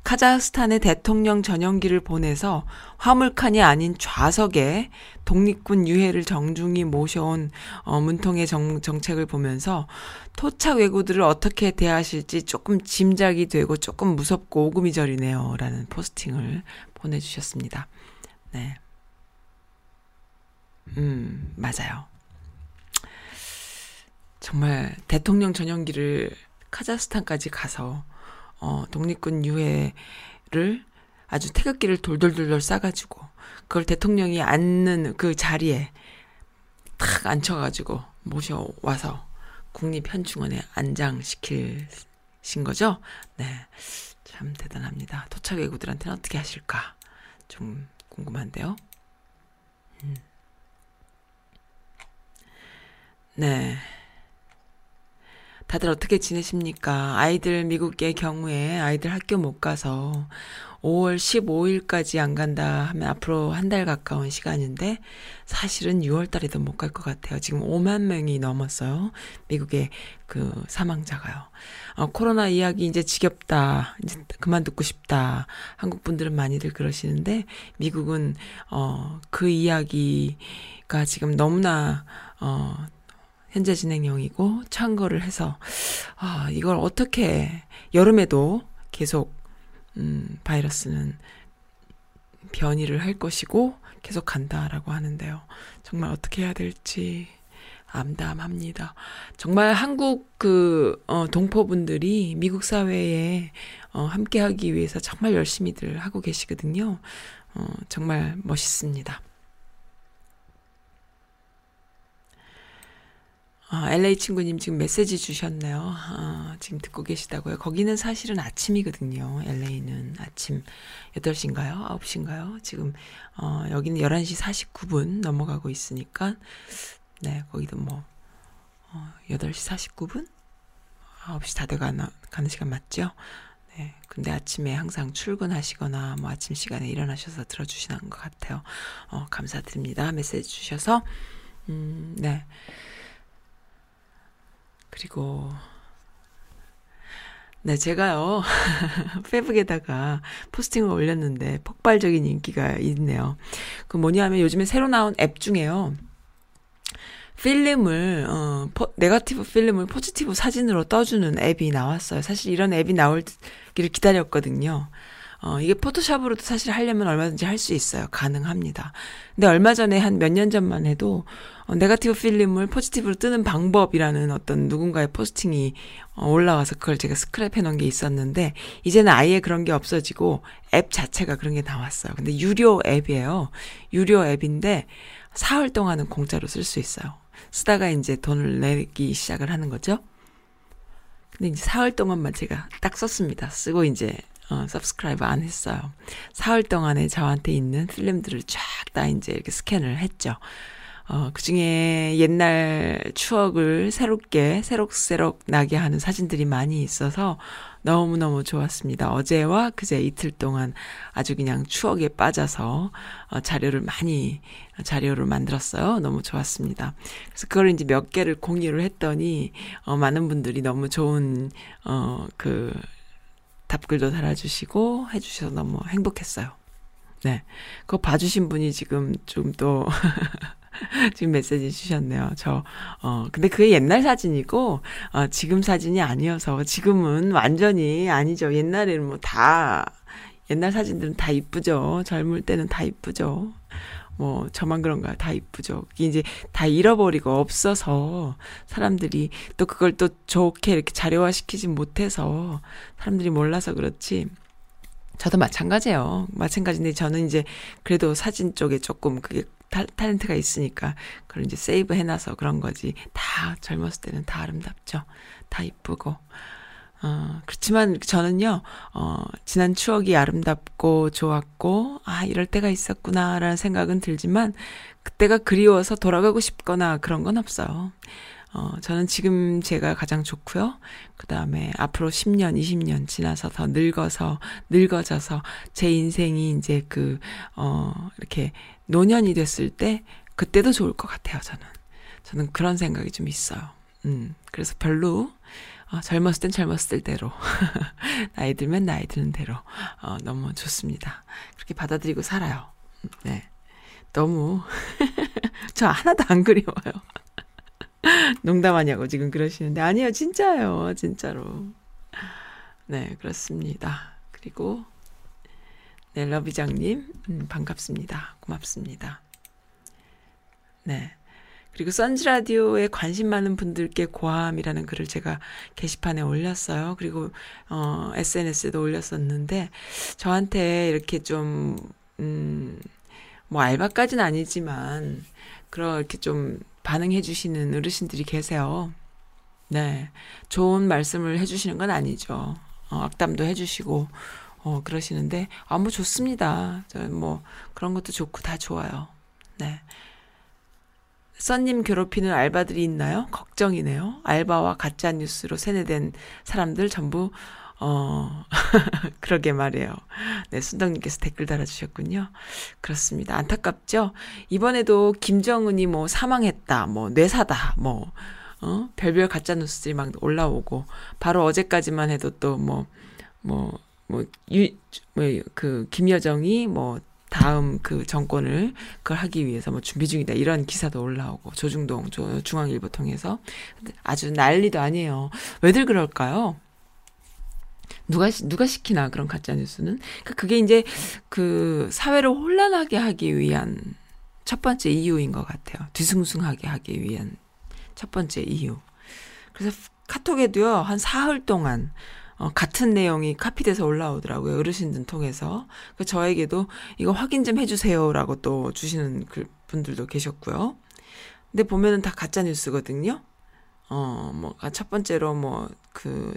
카자흐스탄의 대통령 전용기를 보내서 화물칸이 아닌 좌석에 독립군 유해를 정중히 모셔온 어, 문통의 정, 정책을 보면서 토착 외구들을 어떻게 대하실지 조금 짐작이 되고 조금 무섭고 오구미절이네요. 라는 포스팅을 보내주셨습니다. 네. 음, 맞아요. 정말 대통령 전용기를 카자흐스탄까지 가서 어 독립군 유해를 아주 태극기를 돌돌돌돌 싸가지고 그걸 대통령이 앉는 그 자리에 탁 앉혀가지고 모셔와서 국립현충원에 안장시키신 거죠. 네, 참 대단합니다. 도착 외구들한테는 어떻게 하실까 좀 궁금한데요. 음. 네. 다들 어떻게 지내십니까? 아이들 미국의 경우에 아이들 학교 못 가서 5월 15일까지 안 간다 하면 앞으로 한 달 가까운 시간인데 사실은 6월 달에도 못 갈 것 같아요. 지금 5만 명이 넘었어요. 미국의 그 사망자가요. 어, 코로나 이야기 이제 지겹다. 이제 그만 듣고 싶다. 한국 분들은 많이들 그러시는데 미국은 어, 그 이야기가 지금 너무나 어, 현재 진행형이고 참고를 해서 아 이걸 어떻게 여름에도 계속 음 바이러스는 변이를 할 것이고 계속 간다라고 하는데요. 정말 어떻게 해야 될지 암담합니다. 정말 한국 그 어, 동포분들이 미국 사회에 어, 함께 하기 위해서 정말 열심히들 하고 계시거든요. 어, 정말 멋있습니다. 아, LA 친구님 지금 메시지 주셨네요. 아, 지금 듣고 계시다고요. 거기는 사실은 아침이거든요. LA는 아침 8시인가요? 9시인가요? 지금, 어, 여기는 11시 49분 넘어가고 있으니까, 네, 거기도 뭐, 어, 8시 49분? 9시 다 돼가는 가는 시간 맞죠? 네. 근데 아침에 항상 출근하시거나 뭐 아침 시간에 일어나셔서 들어주시는 것 같아요. 어, 감사드립니다. 메시지 주셔서. 음, 네. 그리고 네, 제가요, 페북에다가 포스팅을 올렸는데 폭발적인 인기가 있네요. 그 뭐냐면 요즘에 새로 나온 앱 중에요. 필름을, 어, 포, 네거티브 필름을 포지티브 사진으로 떠주는 앱이 나왔어요. 사실 이런 앱이 나올 기를 기다렸거든요. 어, 이게 포토샵으로도 사실 하려면 얼마든지 할 수 있어요. 가능합니다. 근데 얼마 전에 한 몇 년 전만 해도 어, 네거티브 필름을 포지티브로 뜨는 방법이라는 어떤 누군가의 포스팅이 어, 올라와서 그걸 제가 스크랩해 놓은 게 있었는데 이제는 아예 그런 게 없어지고 앱 자체가 그런 게 나왔어요. 근데 유료 앱이에요. 유료 앱인데 사흘 동안은 공짜로 쓸 수 있어요. 쓰다가 이제 돈을 내기 시작을 하는 거죠. 근데 이제 사흘 동안만 제가 딱 썼습니다. 쓰고 이제 어, subscribe 안 했어요. 사흘 동안에 저한테 있는 필름들을 쫙 다 이제 이렇게 스캔을 했죠. 어, 그 중에 옛날 추억을 새롭게, 새록새록 나게 하는 사진들이 많이 있어서 너무너무 좋았습니다. 어제와 그제 이틀 동안 아주 그냥 추억에 빠져서 어, 자료를 많이, 자료를 만들었어요. 너무 좋았습니다. 그래서 그걸 이제 몇 개를 공유를 했더니, 어, 많은 분들이 너무 좋은, 어, 그, 답글도 달아주시고 해주셔서 너무 행복했어요. 네. 그거 봐주신 분이 지금 좀 또, 지금 메시지 주셨네요. 저, 어, 근데 그게 옛날 사진이고, 어, 지금 사진이 아니어서, 지금은 완전히 아니죠. 옛날에는 뭐 다, 옛날 사진들은 다 이쁘죠. 젊을 때는 다 이쁘죠. 뭐, 저만 그런가요? 다 이쁘죠. 이게 이제 다 잃어버리고 없어서 사람들이 또 그걸 또 좋게 이렇게 자료화 시키지 못해서 사람들이 몰라서 그렇지. 저도 마찬가지예요. 마찬가지인데 저는 이제 그래도 사진 쪽에 조금 그게 타, 탤런트가 있으니까 그걸 이제 세이브 해놔서 그런 거지. 다 젊었을 때는 다 아름답죠. 다 이쁘고. 어, 그렇지만 저는요, 어, 지난 추억이 아름답고 좋았고, 아, 이럴 때가 있었구나라는 생각은 들지만, 그때가 그리워서 돌아가고 싶거나 그런 건 없어요. 어, 저는 지금 제가 가장 좋고요. 그 다음에 앞으로 10년, 20년 지나서 더 늙어서, 늙어져서 제 인생이 이제 그, 어, 이렇게 노년이 됐을 때, 그때도 좋을 것 같아요, 저는. 저는 그런 생각이 좀 있어요. 음, 그래서 별로, 어, 젊었을 땐 젊었을 대로. 나이 들면 나이 드는 대로. 어, 너무 좋습니다. 그렇게 받아들이고 살아요. 네. 너무, 저 하나도 안 그리워요. 농담하냐고 지금 그러시는데, 아니요, 진짜요. 진짜로. 네, 그렇습니다. 그리고, 네, 러비장님, 음, 반갑습니다. 고맙습니다. 네. 그리고 선즈라디오에 관심 많은 분들께 고함이라는 글을 제가 게시판에 올렸어요. 그리고, 어, SNS에도 올렸었는데, 저한테 이렇게 좀, 음, 뭐 알바까지는 아니지만, 그렇게 좀 반응해 주시는 어르신들이 계세요. 네. 좋은 말씀을 해 주시는 건 아니죠. 어, 악담도 해 주시고, 어, 그러시는데, 아, 뭐 좋습니다. 저 뭐, 그런 것도 좋고 다 좋아요. 네. 써님 괴롭히는 알바들이 있나요? 걱정이네요. 알바와 가짜 뉴스로 세뇌된 사람들 전부 어 그러게 말이에요. 네, 순덕님께서 댓글 달아주셨군요. 그렇습니다. 안타깝죠? 이번에도 김정은이 뭐 사망했다, 뭐 뇌사다, 뭐 어? 별별 가짜 뉴스들이 막 올라오고 바로 어제까지만 해도 또 뭐 뭐 뭐유뭐그 김여정이 뭐 다음 그 정권을 그걸 하기 위해서 뭐 준비 중이다 이런 기사도 올라오고 조중동 조, 중앙일보 통해서 아주 난리도 아니에요. 왜들 그럴까요? 누가 시- 누가 시키나 그런 가짜 뉴스는 그 그게 이제 그 사회를 혼란하게 하기 위한 첫 번째 이유인 것 같아요. 뒤숭숭하게 하기 위한 첫 번째 이유. 그래서 카톡에도요 한 사흘 동안 어, 같은 내용이 카피돼서 올라오더라고요. 어르신들 통해서. 그 저에게도 이거 확인 좀 해주세요라고 또 주시는 그 분들도 계셨고요. 근데 보면은 다 가짜 뉴스거든요. 어, 뭐, 아, 첫 번째로 뭐, 그,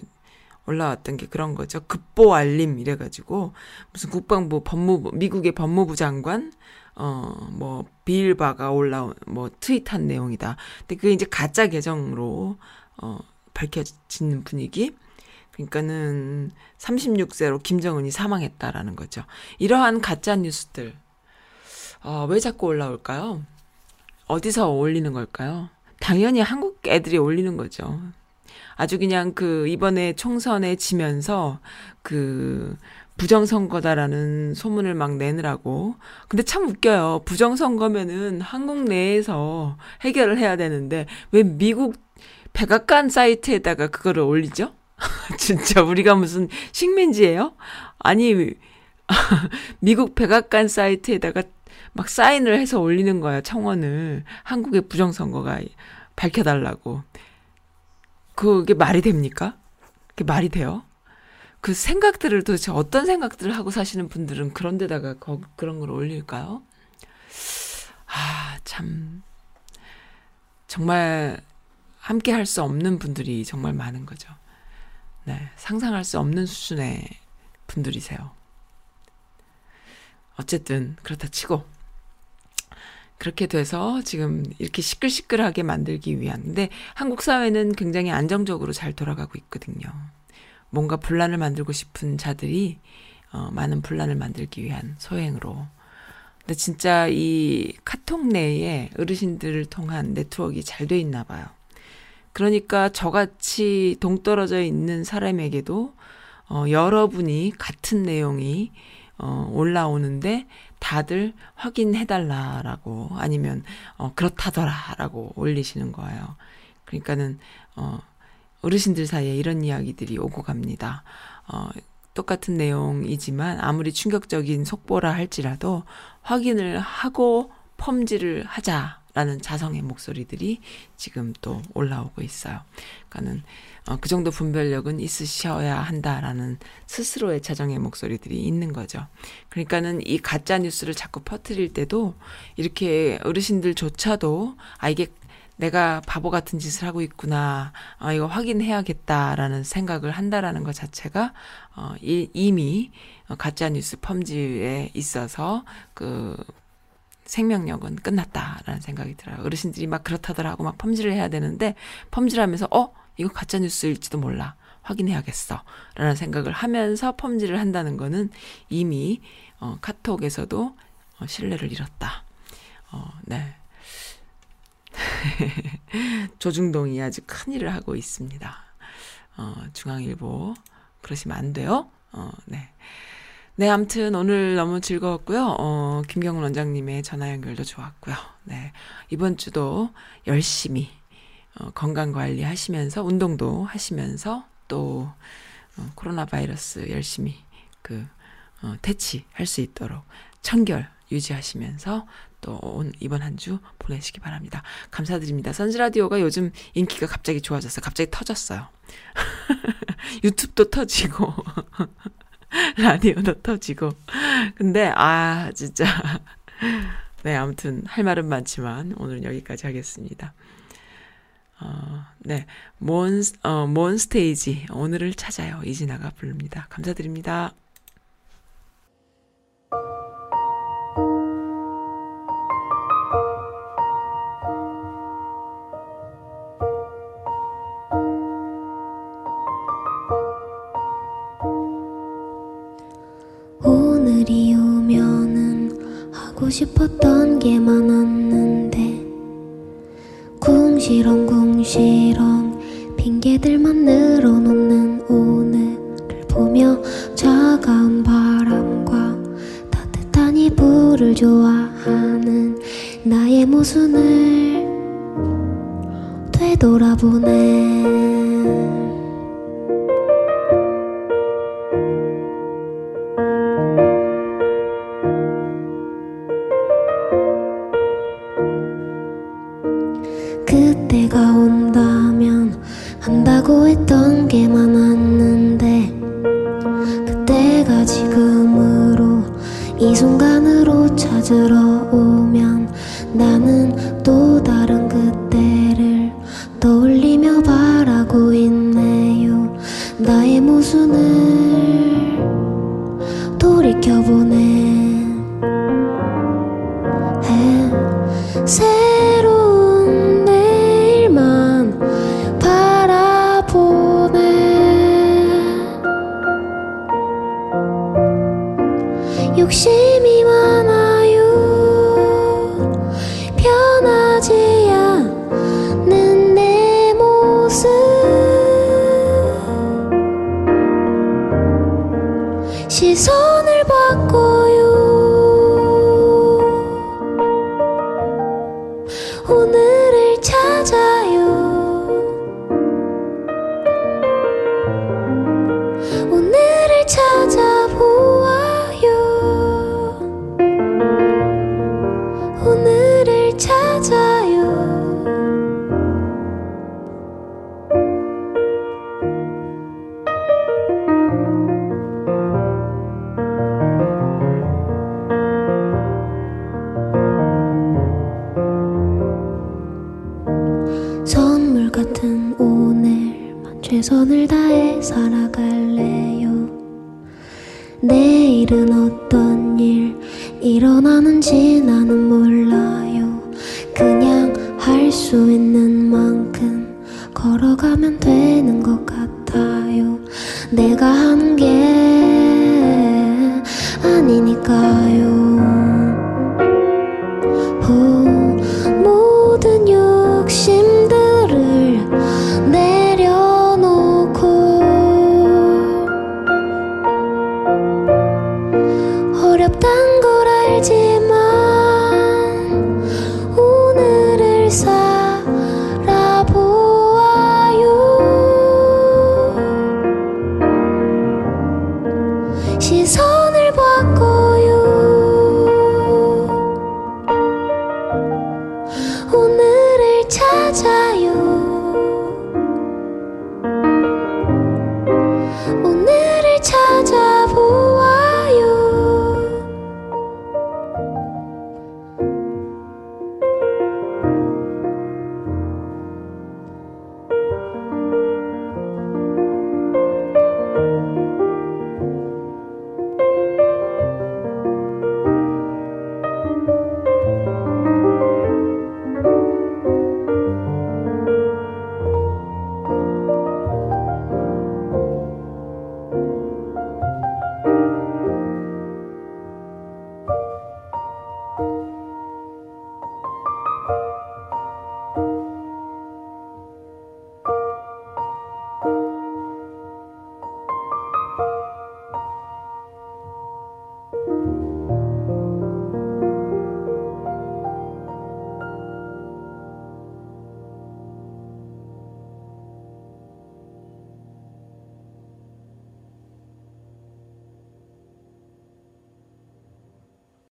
올라왔던 게 그런 거죠. 급보 알림 이래가지고, 무슨 국방부 법무부, 미국의 법무부 장관, 어, 뭐, 비일바가 올라온, 뭐, 트윗한 내용이다. 근데 그게 이제 가짜 계정으로, 어, 밝혀지는 분위기. 그러니까는 36세로 김정은이 사망했다라는 거죠. 이러한 가짜 뉴스들, 어, 왜 자꾸 올라올까요? 어디서 올리는 걸까요? 당연히 한국 애들이 올리는 거죠. 아주 그냥 그 이번에 총선에 지면서 그 부정선거다라는 소문을 막 내느라고. 근데 참 웃겨요. 부정선거면은 한국 내에서 해결을 해야 되는데 왜 미국 백악관 사이트에다가 그거를 올리죠? 진짜 우리가 무슨 식민지예요? 아니 미국 백악관 사이트에다가 막 사인을 해서 올리는 거야, 청원을. 한국의 부정선거가 밝혀달라고. 그게 말이 됩니까? 그게 말이 돼요? 그 생각들을 도대체 어떤 생각들을 하고 사시는 분들은 그런 데다가 거, 그런 걸 올릴까요? 아, 참. 정말 함께 할 수 없는 분들이 정말 많은 거죠. 네. 상상할 수 없는 수준의 분들이세요. 어쨌든, 그렇다 치고. 그렇게 돼서 지금 이렇게 시끌시끌하게 만들기 위한. 근데 한국 사회는 굉장히 안정적으로 잘 돌아가고 있거든요. 뭔가 분란을 만들고 싶은 자들이 어, 많은 분란을 만들기 위한 소행으로. 근데 진짜 이 카톡 내에 어르신들을 통한 네트워크가 잘 돼 있나 봐요. 그러니까 저같이 동떨어져 있는 사람에게도 어, 여러분이 같은 내용이 어, 올라오는데 다들 확인해달라라고 아니면 어, 그렇다더라라고 올리시는 거예요. 그러니까는 어, 어르신들 사이에 이런 이야기들이 오고 갑니다. 어, 똑같은 내용이지만 아무리 충격적인 속보라 할지라도 확인을 하고 펌지를 하자 라는 자성의 목소리들이 지금 또 올라오고 있어요. 그러니까는 어, 그 정도 분별력은 있으셔야 한다라는 스스로의 자정의 목소리들이 있는 거죠. 그러니까는 이 가짜 뉴스를 자꾸 퍼뜨릴 때도 이렇게 어르신들조차도 아 이게 내가 바보 같은 짓을 하고 있구나. 아, 이거 확인해야겠다라는 생각을 한다라는 것 자체가, 어, 이, 이미 가짜 뉴스 펌지에 있어서 그 생명력은 끝났다라는 생각이 들어요. 어르신들이 막 그렇다더라고 막 펌지를 해야 되는데, 펌지를 하면서, 어? 이거 가짜 뉴스일지도 몰라. 확인해야겠어. 라는 생각을 하면서 펌지를 한다는 거는 이미, 어, 카톡에서도 어, 신뢰를 잃었다. 어, 네. 조중동이 아주 큰 일을 하고 있습니다. 어, 중앙일보. 그러시면 안 돼요. 어, 네. 네, 아무튼 오늘 너무 즐거웠고요. 어, 김경훈 원장님의 전화 연결도 좋았고요. 네. 이번 주도 열심히 어, 건강 관리 하시면서 운동도 하시면서 또 어, 코로나 바이러스 열심히 그 어, 퇴치할 수 있도록 청결 유지하시면서 또 온, 이번 한 주 보내시기 바랍니다. 감사드립니다. 선즈라디오가 요즘 인기가 갑자기 좋아졌어요. 갑자기 터졌어요. 유튜브도 터지고, 라디오도 터지고. 근데, 아, 진짜. 네, 아무튼 할 말은 많지만 오늘은 여기까지 하겠습니다. 어, 네. 몬, 어, 몬 스테이지. 오늘을 찾아요. 이진아가 부릅니다. 감사드립니다. 싶었던 게 많았는데 궁시렁 궁시렁 핑계들만 늘어놓는 오늘을 보며 차가운 바람과 따뜻한 이불을 좋아하는 나의 모순을 되돌아보네 게 많았는데 그때가 지금으로 이 순간으로 찾으러 내가 하는 게 아니니까